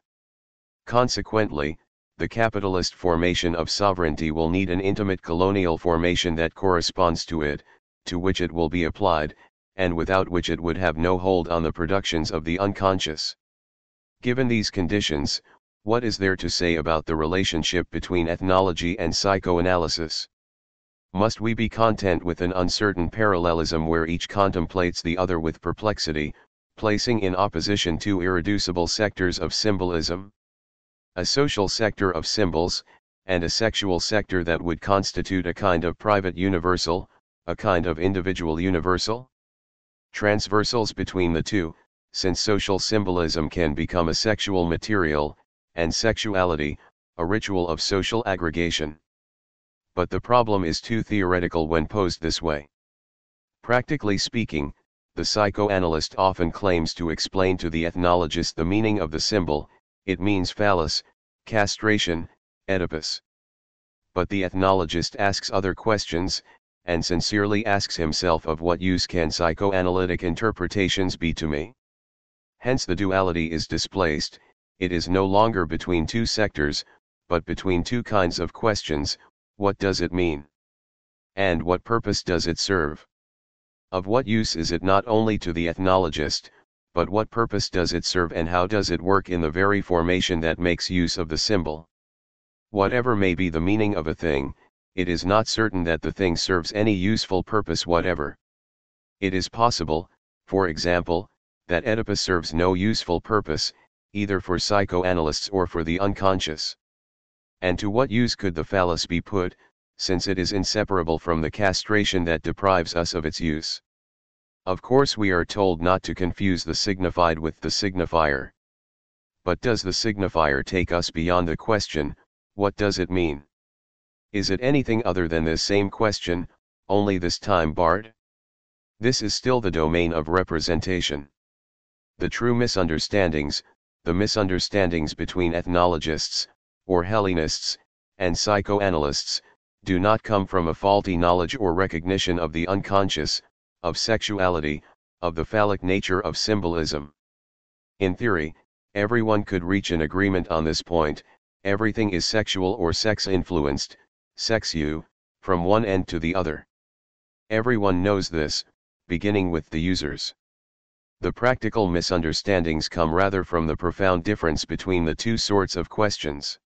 Consequently, the capitalist formation of sovereignty will need an intimate colonial formation that corresponds to it, to which it will be applied, and without which it would have no hold on the productions of the unconscious. Given these conditions, what is there to say about the relationship between ethnology and psychoanalysis? Must we be content with an uncertain parallelism where each contemplates the other with perplexity, placing in opposition two irreducible sectors of symbolism. A social sector of symbols, and a sexual sector that would constitute a kind of private universal, a kind of individual universal? Transversals between the two, since social symbolism can become a sexual material, and sexuality, a ritual of social aggregation. But the problem is too theoretical when posed this way. Practically speaking, the psychoanalyst often claims to explain to the ethnologist the meaning of the symbol, it means phallus, castration, Oedipus. But the ethnologist asks other questions, and sincerely asks himself of what use can psychoanalytic interpretations be to me? Hence the duality is displaced, it is no longer between two sectors, but between two kinds of questions, what does it mean? And what purpose does it serve? Of what use is it not only to the ethnologist, but what purpose does it serve and how does it work in the very formation that makes use of the symbol? Whatever may be the meaning of a thing, it is not certain that the thing serves any useful purpose whatever. It is possible, for example, that Oedipus serves no useful purpose, either for psychoanalysts or for the unconscious. And to what use could the phallus be put, since it is inseparable from the castration that deprives us of its use. Of course we are told not to confuse the signified with the signifier. But does the signifier take us beyond the question, what does it mean? Is it anything other than this same question, only this time barred? This is still the domain of representation. The true misunderstandings, the misunderstandings between ethnologists, or Hellenists, and psychoanalysts, do not come from a faulty knowledge or recognition of the unconscious, of sexuality, of the phallic nature of symbolism. In theory, everyone could reach an agreement on this point, everything is sexual or sex influenced, sex you, from one end to the other. Everyone knows this, beginning with the users. The practical misunderstandings come rather from the profound difference between the two sorts of questions.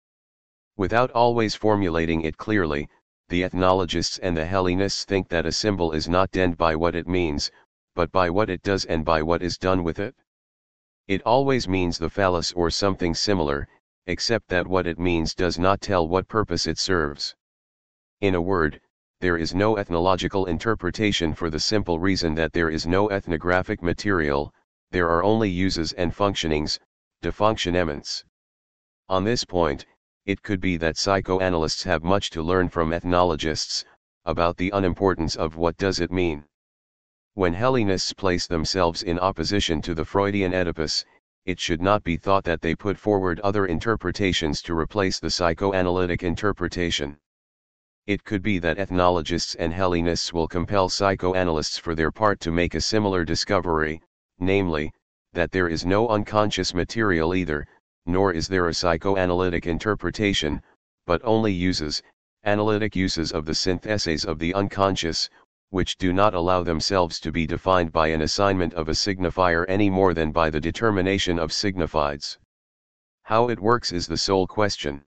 Without always formulating it clearly, the ethnologists and the Hellenists think that a symbol is not denned by what it means, but by what it does and by what is done with it. It always means the phallus or something similar, except that what it means does not tell what purpose it serves. In a word, there is no ethnological interpretation for the simple reason that there is no ethnographic material, there are only uses and functionings, defunctionements. On this point, it could be that psychoanalysts have much to learn from ethnologists, about the unimportance of what does it mean. When Hellenists place themselves in opposition to the Freudian Oedipus, it should not be thought that they put forward other interpretations to replace the psychoanalytic interpretation. It could be that ethnologists and Hellenists will compel psychoanalysts for their part to make a similar discovery, namely, that there is no unconscious material either, nor is there a psychoanalytic interpretation, but only uses, analytic uses of the syntheses of the unconscious, which do not allow themselves to be defined by an assignment of a signifier any more than by the determination of signifieds. How it works is the sole question.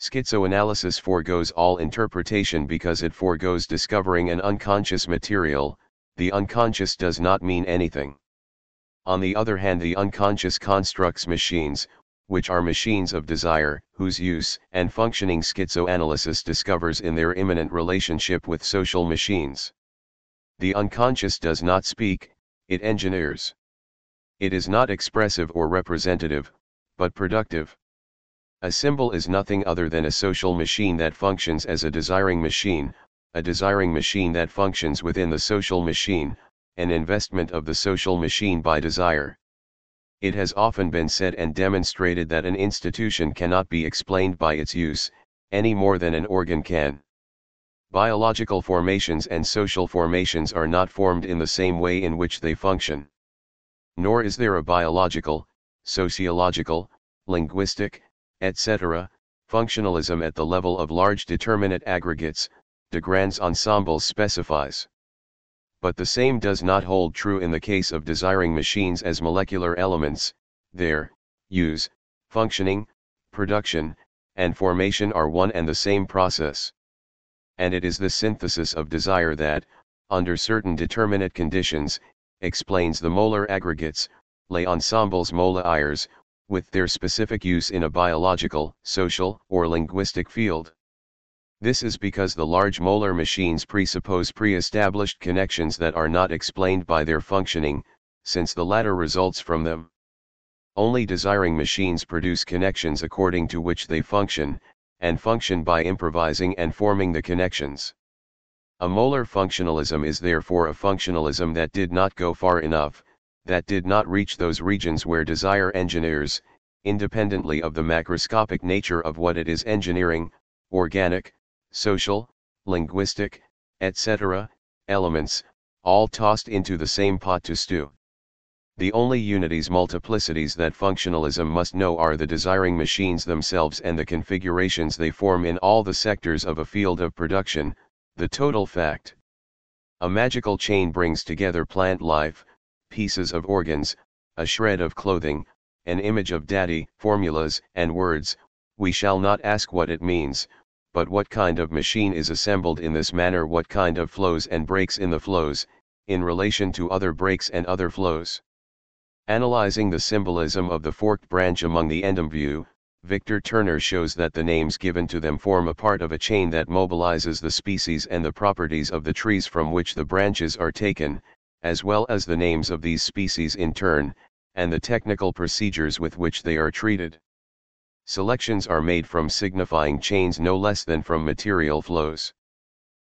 Schizoanalysis foregoes all interpretation because it foregoes discovering an unconscious material, the unconscious does not mean anything. On the other hand the unconscious constructs machines, which are machines of desire, whose use and functioning schizoanalysis discovers in their imminent relationship with social machines. The unconscious does not speak, it engineers. It is not expressive or representative, but productive. A symbol is nothing other than a social machine that functions as a desiring machine, a desiring machine that functions within the social machine, an investment of the social machine by desire. It has often been said and demonstrated that an institution cannot be explained by its use, any more than an organ can. Biological formations and social formations are not formed in the same way in which they function. Nor is there a biological, sociological, linguistic, etc., functionalism at the level of large determinate aggregates, de grands ensembles specifies but the same does not hold true in the case of desiring machines as molecular elements, their use, functioning, production, and formation are one and the same process. And it is the synthesis of desire that, under certain determinate conditions, explains the molar aggregates, les ensembles molaires, with their specific use in a biological, social, or linguistic field. This is because the large molar machines presuppose pre-established connections that are not explained by their functioning, since the latter results from them. Only desiring machines produce connections according to which they function, and function by improvising and forming the connections. A molar functionalism is therefore a functionalism that did not go far enough, that did not reach those regions where desire engineers, independently of the macroscopic nature of what it is engineering, organic, social, linguistic, etc., elements, all tossed into the same pot to stew. The only unities multiplicities that functionalism must know are the desiring machines themselves and the configurations they form in all the sectors of a field of production, the total fact. A magical chain brings together plant life, pieces of organs, a shred of clothing, an image of daddy, formulas and words, we shall not ask what it means, but what kind of machine is assembled in this manner what kind of flows and breaks in the flows, in relation to other breaks and other flows. Analyzing the symbolism of the forked branch among the Ndembu, Victor Turner shows that the names given to them form a part of a chain that mobilizes the species and the properties of the trees from which the branches are taken, as well as the names of these species in turn, and the technical procedures with which they are treated. Selections are made from signifying chains no less than from material flows.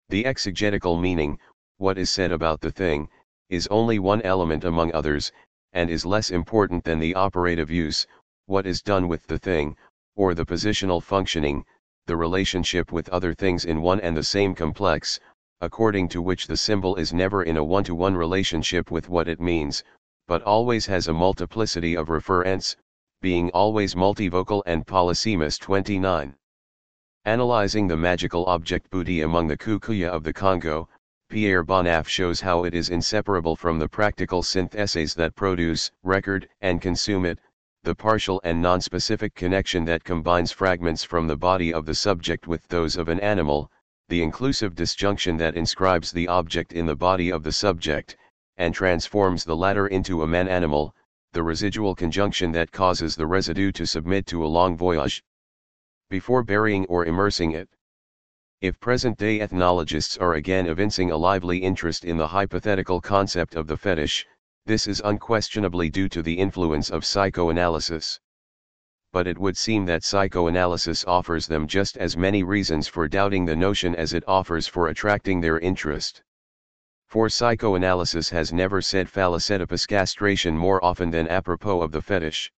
The exegetical meaning, what is said about the thing, is only one element among others, and is less important than the operative use, what is done with the thing, or the positional functioning, the relationship with other things in one and the same complex, according to which the symbol is never in a one-to-one -one relationship with what it means, but always has a multiplicity of referents, being always multivocal and polysemous 29. Analyzing the magical object booty among the Kikuyu of the Congo, Pierre Bonnafé shows how it is inseparable from the practical syntheses that produce, record, and consume it, the partial and non-specific connection that combines fragments from the body of the subject with those of an animal, the inclusive disjunction that inscribes the object in the body of the subject, and transforms the latter into a man-animal, the residual conjunction that causes the residue to submit to a long voyage. Before burying or immersing it. If present-day ethnologists are again evincing a lively interest in the hypothetical concept of the fetish, this is unquestionably due to the influence of psychoanalysis. But it would seem that psychoanalysis offers them just as many reasons for doubting the notion as it offers for attracting their interest. For psychoanalysis has never said phallus Oedipus castration more often than apropos of the fetish.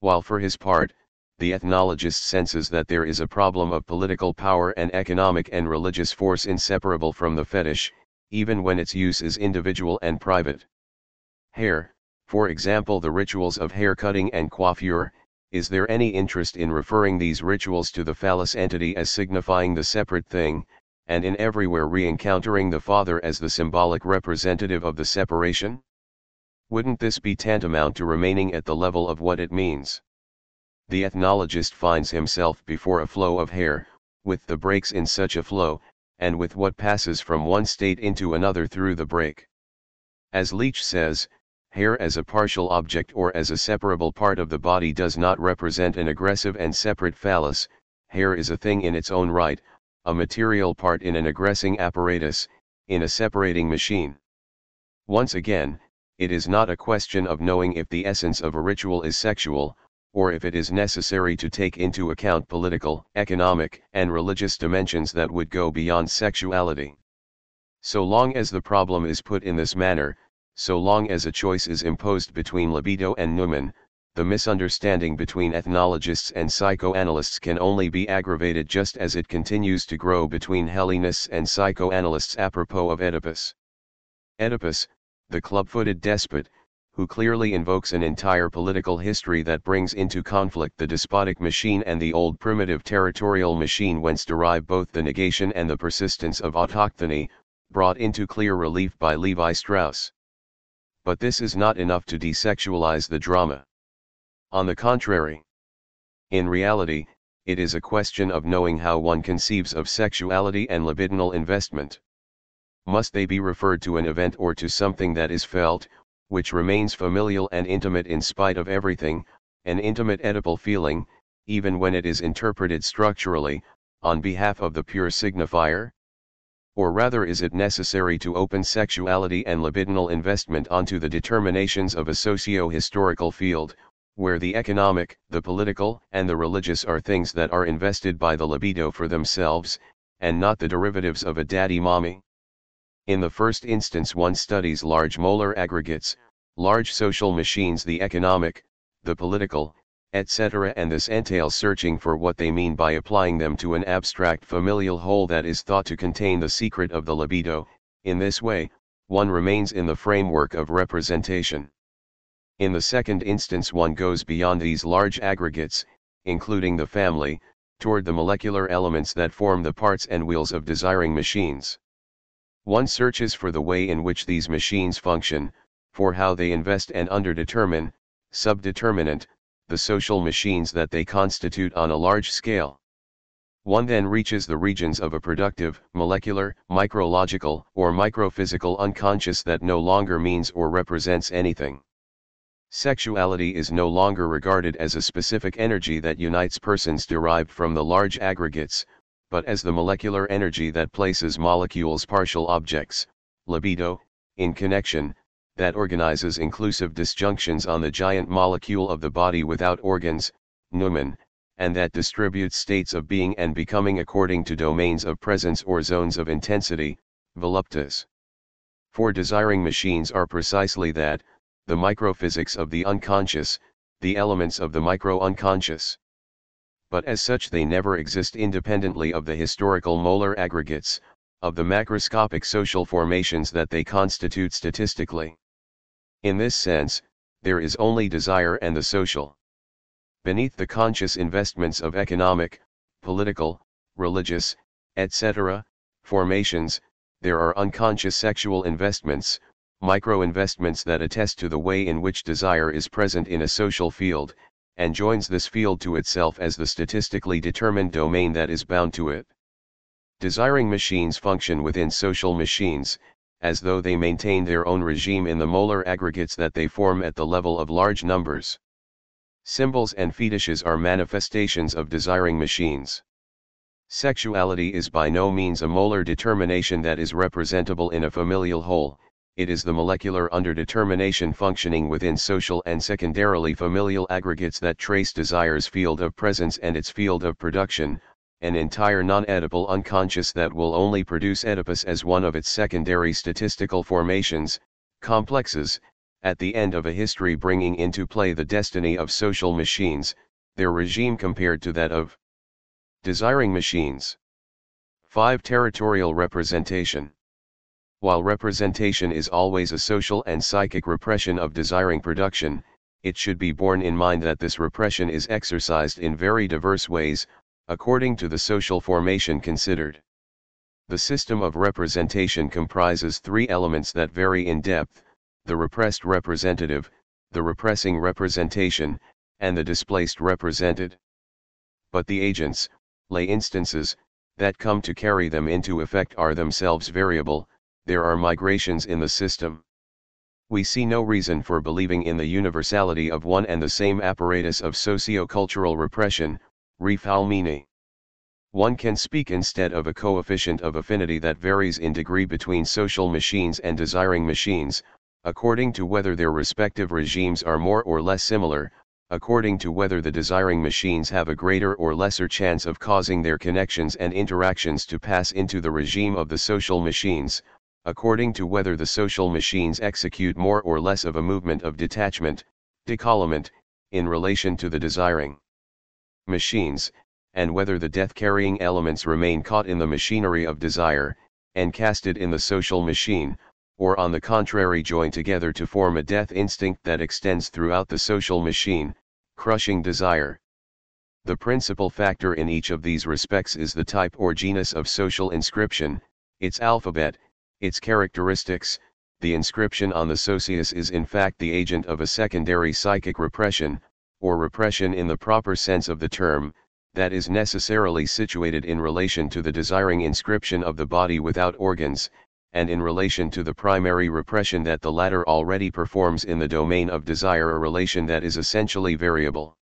While for his part, the ethnologist senses that there is a problem of political power and economic and religious force inseparable from the fetish, even when its use is individual and private. Hair, for example the rituals of hair cutting and coiffure, is there any interest in referring these rituals to the phallus entity as signifying the separate thing, and in everywhere re-encountering the father as the symbolic representative of the separation? Wouldn't this be tantamount to remaining at the level of what it means? The ethnologist finds himself before a flow of hair, with the breaks in such a flow, and with what passes from one state into another through the break. As Leach says, Hair as a partial object or as a separable part of the body does not represent an aggressive and separate phallus, hair is a thing in its own right, a material part in an aggressing apparatus, in a separating machine. Once again, it is not a question of knowing if the essence of a ritual is sexual, or if it is necessary to take into account political, economic, and religious dimensions that would go beyond sexuality. So long as the problem is put in this manner, so long as a choice is imposed between libido and numen, the misunderstanding between ethnologists and psychoanalysts can only be aggravated just as it continues to grow between Hellenists and psychoanalysts apropos of Oedipus. Oedipus, the club-footed despot, who clearly invokes an entire political history that brings into conflict the despotic machine and the old primitive territorial machine whence derive both the negation and the persistence of autochthony, brought into clear relief by Lévi-Strauss but this is not enough to desexualize the drama. On the contrary. In reality, it is a question of knowing how one conceives of sexuality and libidinal investment. must they be referred to an event or to something that is felt, which remains familial and intimate in spite of everything, an intimate Oedipal feeling, even when it is interpreted structurally, on behalf of the pure signifier? Or rather is it necessary to open sexuality and libidinal investment onto the determinations of a socio-historical field, where the economic, the political, and the religious are things that are invested by the libido for themselves, and not the derivatives of a daddy-mommy? In the first instance one studies large molar aggregates, large social machines the economic, the political, etc. and this entails searching for what they mean by applying them to an abstract familial whole that is thought to contain the secret of the libido, in this way, one remains in the framework of representation. In the second instance one goes beyond these large aggregates, including the family, toward the molecular elements that form the parts and wheels of desiring machines. One searches for the way in which these machines function, for how they invest and underdetermine, subdeterminant, the social machines that they constitute on a large scale. One then reaches the regions of a productive, molecular, micrological, or microphysical unconscious that no longer means or represents anything. Sexuality is no longer regarded as a specific energy that unites persons derived from the large aggregates, but as the molecular energy that places molecules partial objects, libido, in connection, that organizes inclusive disjunctions on the giant molecule of the body without organs, numen, and that distributes states of being and becoming according to domains of presence or zones of intensity, voluptas. For desiring machines are precisely that, the microphysics of the unconscious, the elements of the micro-unconscious. But as such they never exist independently of the historical molar aggregates, of the macroscopic social formations that they constitute statistically. In this sense, there is only desire and the social. Beneath the conscious investments of economic, political, religious, etc., formations, there are unconscious sexual investments, micro-investments that attest to the way in which desire is present in a social field, and joins this field to itself as the statistically determined domain that is bound to it. Desiring machines function within social machines, as though they maintain their own regime in the molar aggregates that they form at the level of large numbers. Symbols and fetishes are manifestations of desiring machines. Sexuality is by no means a molar determination that is representable in a familial whole, it is the molecular underdetermination functioning within social and secondarily familial aggregates that trace desire's field of presence and its field of production, an entire non-Oedipal unconscious that will only produce Oedipus as one of its secondary statistical formations, complexes, at the end of a history bringing into play the destiny of social machines, their regime compared to that of desiring machines. 5. Territorial representation. While representation is always a social and psychic repression of desiring production, it should be borne in mind that this repression is exercised in very diverse ways, according to the social formation considered. The system of representation comprises three elements that vary in depth, the repressed representative, the repressing representation, and the displaced represented. But the agents, lay instances, that come to carry them into effect are themselves variable, there are migrations in the system. We see no reason for believing in the universality of one and the same apparatus of socio-cultural repression, Rifalmini. One can speak instead of a coefficient of affinity that varies in degree between social machines and desiring machines, according to whether their respective regimes are more or less similar, according to whether the desiring machines have a greater or lesser chance of causing their connections and interactions to pass into the regime of the social machines, according to whether the social machines execute more or less of a movement of detachment, décollement, in relation to the desiring machines, and whether the death-carrying elements remain caught in the machinery of desire, and casted in the social machine, or on the contrary join together to form a death instinct that extends throughout the social machine, crushing desire. The principal factor in each of these respects is the type or genus of social inscription, its alphabet, its characteristics, the inscription on the socius is in fact the agent of a secondary psychic repression, or repression in the proper sense of the term, that is necessarily situated in relation to the desiring inscription of the body without organs, and in relation to the primary repression that the latter already performs in the domain of desire a relation that is essentially variable.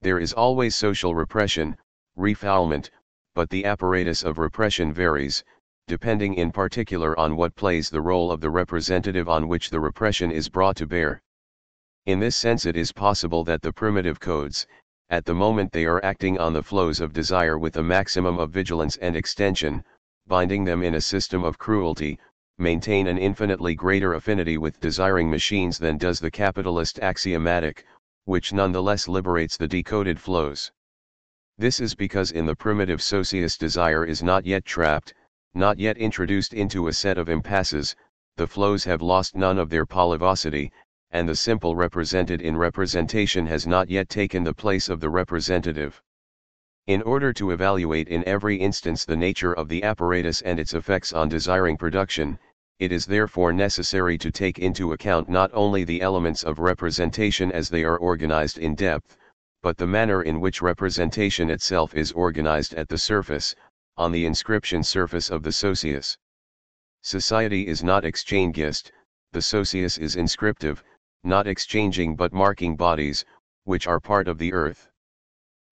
There is always social repression, refoulement, but the apparatus of repression varies, depending in particular on what plays the role of the representative on which the repression is brought to bear. In this sense it is possible that the primitive codes, at the moment they are acting on the flows of desire with a maximum of vigilance and extension, binding them in a system of cruelty, maintain an infinitely greater affinity with desiring machines than does the capitalist axiomatic, which nonetheless liberates the decoded flows. This is because in the primitive socius desire is not yet trapped, not yet introduced into a set of impasses, the flows have lost none of their polyvocity, and the simple represented in representation has not yet taken the place of the representative. In order to evaluate in every instance the nature of the apparatus and its effects on desiring production, it is therefore necessary to take into account not only the elements of representation as they are organized in depth, but the manner in which representation itself is organized at the surface, on the inscription surface of the socius. Society is not exchangist, the socius is inscriptive, not exchanging but marking bodies, which are part of the earth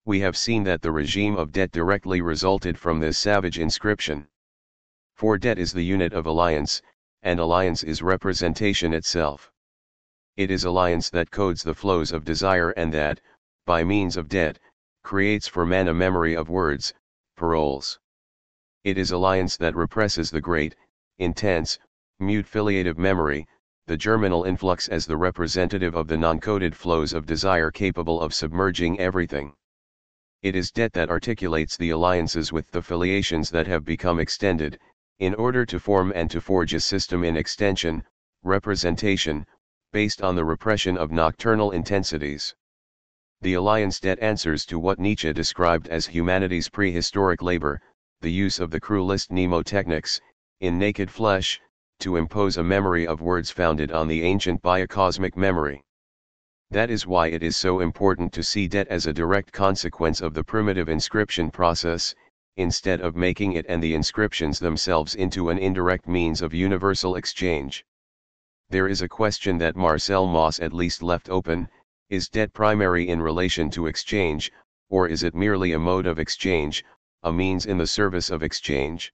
we have seen that the regime of debt directly resulted from this savage inscription. For debt is the unit of alliance, and alliance is representation itself. It is alliance that codes the flows of desire and that, by means of debt, creates for man a memory of words, paroles. It is alliance that represses the great, intense, mute filiative memory, the germinal influx as the representative of the non-coded flows of desire capable of submerging everything. It is debt that articulates the alliances with the filiations that have become extended, in order to form and to forge a system in extension, representation, based on the repression of nocturnal intensities. The alliance debt answers to what Nietzsche described as humanity's prehistoric labor, the use of the cruelest mnemotechnics, in naked flesh, to impose a memory of words founded on the ancient biocosmic memory. That is why it is so important to see debt as a direct consequence of the primitive inscription process, instead of making it and the inscriptions themselves into an indirect means of universal exchange. There is a question that Marcel Mauss at least left open, is debt primary in relation to exchange, or is it merely a mode of exchange, a means in the service of exchange?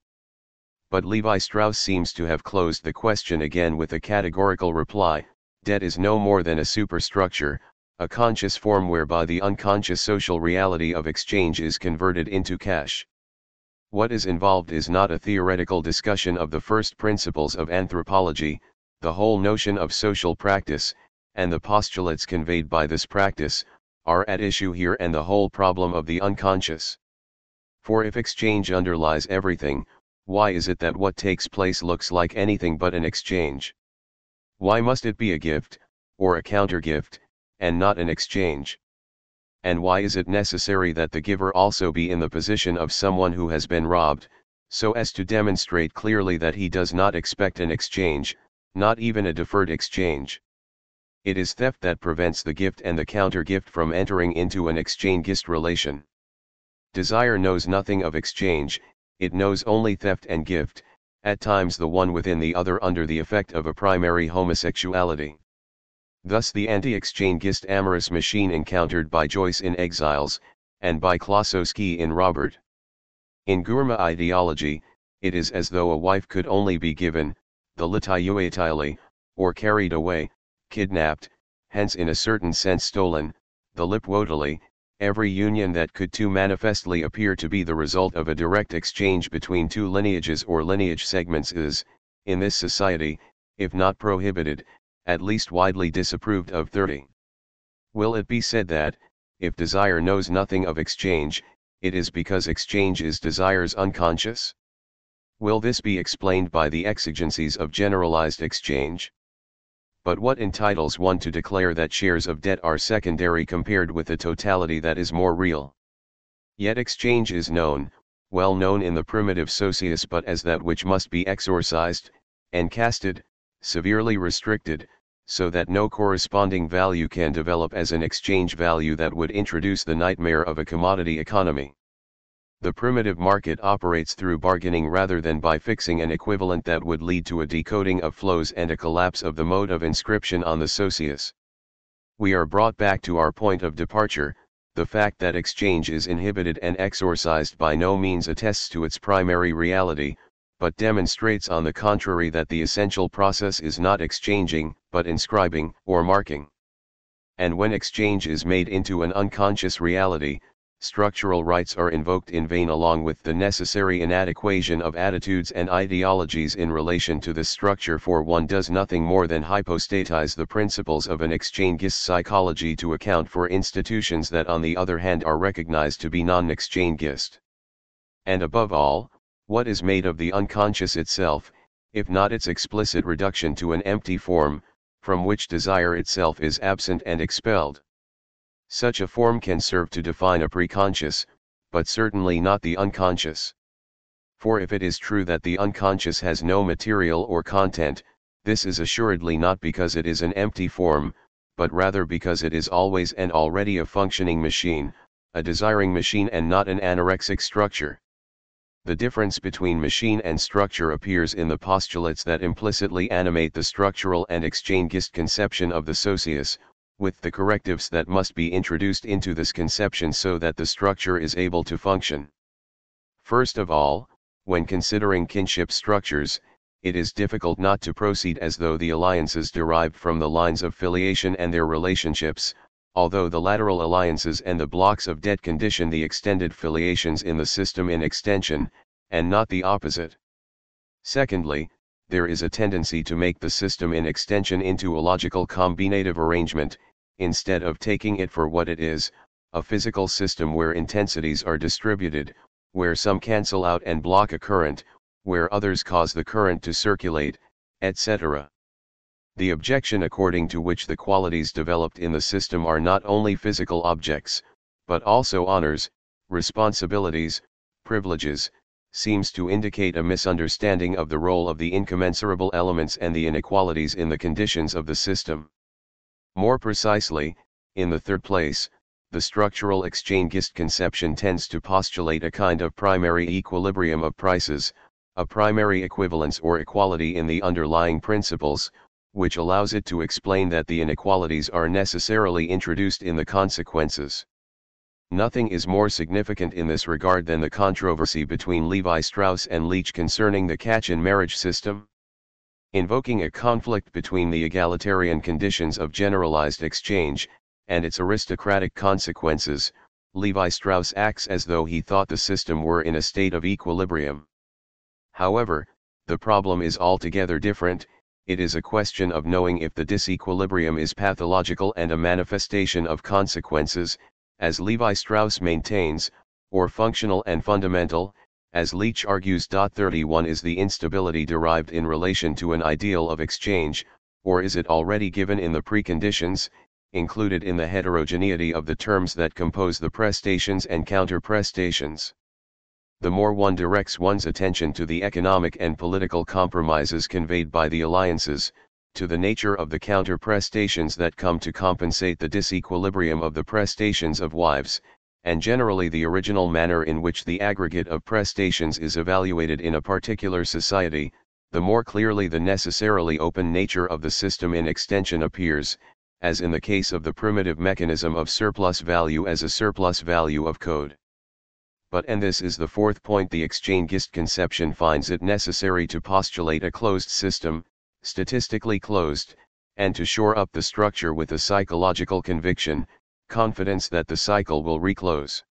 But Lévi-Strauss seems to have closed the question again with a categorical reply, debt is no more than a superstructure, a conscious form whereby the unconscious social reality of exchange is converted into cash. What is involved is not a theoretical discussion of the first principles of anthropology, the whole notion of social practice, and the postulates conveyed by this practice, are at issue here and the whole problem of the unconscious. For if exchange underlies everything, why is it that what takes place looks like anything but an exchange? Why must it be a gift, or a counter-gift, and not an exchange? And why is it necessary that the giver also be in the position of someone who has been robbed, so as to demonstrate clearly that he does not expect an exchange, not even a deferred exchange? It is theft that prevents the gift and the counter-gift from entering into an exchange relation. Desire knows nothing of exchange, it knows only theft and gift, at times the one within the other under the effect of a primary homosexuality. Thus the anti-exchangist amorous machine encountered by Joyce in Exiles, and by Klossowski in Robert. In Gurma ideology, it is as though a wife could only be given, the litayuatili, or carried away, kidnapped, hence in a certain sense stolen, the lipwotili, every union that could too manifestly appear to be the result of a direct exchange between two lineages or lineage segments is, in this society, if not prohibited, at least widely disapproved of 30. Will it be said that, if desire knows nothing of exchange, it is because exchange is desire's unconscious? Will this be explained by the exigencies of generalized exchange? But what entitles one to declare that shares of debt are secondary compared with a totality that is more real? Yet exchange is known, well known in the primitive socius but as that which must be exorcised, and casted, severely restricted, so that no corresponding value can develop as an exchange value that would introduce the nightmare of a commodity economy. The primitive market operates through bargaining rather than by fixing an equivalent that would lead to a decoding of flows and a collapse of the mode of inscription on the socius. We are brought back to our point of departure, the fact that exchange is inhibited and exorcised by no means attests to its primary reality, but demonstrates on the contrary that the essential process is not exchanging, but inscribing, or marking. And when exchange is made into an unconscious reality, structural rights are invoked in vain along with the necessary inadequation of attitudes and ideologies in relation to this structure for one does nothing more than hypostatize the principles of an exchangist psychology to account for institutions that on the other hand are recognized to be non-exchangist. And above all, what is made of the unconscious itself, if not its explicit reduction to an empty form, from which desire itself is absent and expelled. Such a form can serve to define a preconscious, but certainly not the unconscious. For if it is true that the unconscious has no material or content, this is assuredly not because it is an empty form, but rather because it is always and already a functioning machine, a desiring machine and not an anorexic structure. The difference between machine and structure appears in the postulates that implicitly animate the structural and exchangist conception of the socius, with the correctives that must be introduced into this conception so that the structure is able to function. First of all, when considering kinship structures, it is difficult not to proceed as though the alliances derived from the lines of filiation and their relationships, although the lateral alliances and the blocks of debt condition the extended filiations in the system in extension, and not the opposite. Secondly, there is a tendency to make the system in extension into a logical combinative arrangement, instead of taking it for what it is, a physical system where intensities are distributed, where some cancel out and block a current, where others cause the current to circulate, etc. The objection according to which the qualities developed in the system are not only physical objects, but also honors, responsibilities, privileges, seems to indicate a misunderstanding of the role of the incommensurable elements and the inequalities in the conditions of the system. More precisely, in the third place, the structural exchangist conception tends to postulate a kind of primary equilibrium of prices, a primary equivalence or equality in the underlying principles, which allows it to explain that the inequalities are necessarily introduced in the consequences. Nothing is more significant in this regard than the controversy between Lévi-Strauss and Leach concerning the Kachin marriage system. Invoking a conflict between the egalitarian conditions of generalized exchange, and its aristocratic consequences, Lévi-Strauss acts as though he thought the system were in a state of equilibrium. However, the problem is altogether different, it is a question of knowing if the disequilibrium is pathological and a manifestation of consequences, as Lévi-Strauss maintains, or functional and fundamental, as Leach argues. 31 Is the instability derived in relation to an ideal of exchange, or is it already given in the preconditions, included in the heterogeneity of the terms that compose the prestations and counter-prestations? The more one directs one's attention to the economic and political compromises conveyed by the alliances, to the nature of the counter-prestations that come to compensate the disequilibrium of the prestations of wives, and generally the original manner in which the aggregate of prestations is evaluated in a particular society, the more clearly the necessarily open nature of the system in extension appears, as in the case of the primitive mechanism of surplus value as a surplus value of code. But and this is the fourth point the exchangist conception finds it necessary to postulate a closed system, statistically closed, and to shore up the structure with a psychological conviction, confidence that the cycle will reclose.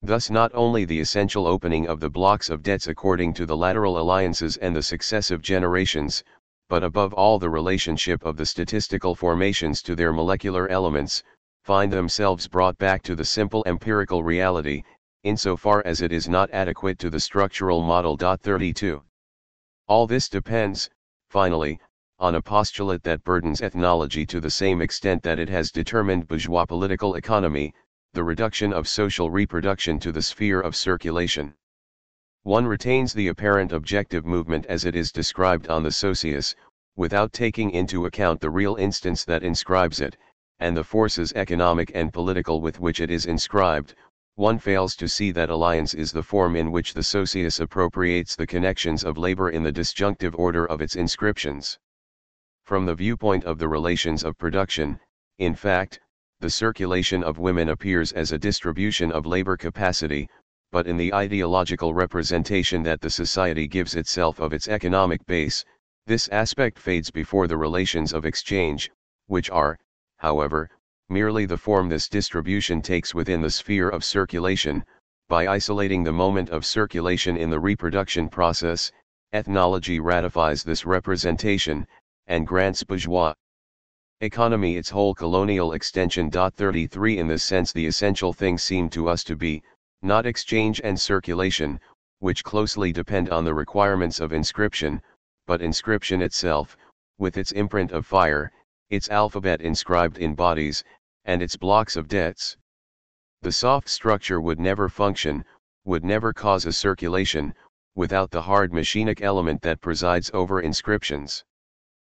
Thus not only the essential opening of the blocks of debts according to the lateral alliances and the successive generations, but above all the relationship of the statistical formations to their molecular elements, find themselves brought back to the simple empirical reality, insofar as it is not adequate to the structural model. 32. All this depends, finally, on a postulate that burdens ethnology to the same extent that it has determined bourgeois political economy, the reduction of social reproduction to the sphere of circulation. One retains the apparent objective movement as it is described on the Socius, without taking into account the real instance that inscribes it, and the forces economic and political with which it is inscribed, one fails to see that alliance is the form in which the socius appropriates the connections of labor in the disjunctive order of its inscriptions. From the viewpoint of the relations of production, in fact, the circulation of women appears as a distribution of labor capacity, but in the ideological representation that the society gives itself of its economic base, this aspect fades before the relations of exchange, which are, however, merely the form this distribution takes within the sphere of circulation, by isolating the moment of circulation in the reproduction process, ethnology ratifies this representation, and grants bourgeois economy its whole colonial extension. 33 In this sense the essential thing seemed to us to be, not exchange and circulation, which closely depend on the requirements of inscription, but inscription itself, with its imprint of fire, its alphabet inscribed in bodies, and its blocks of debts. The soft structure would never function, would never cause a circulation, without the hard machinic element that presides over inscriptions.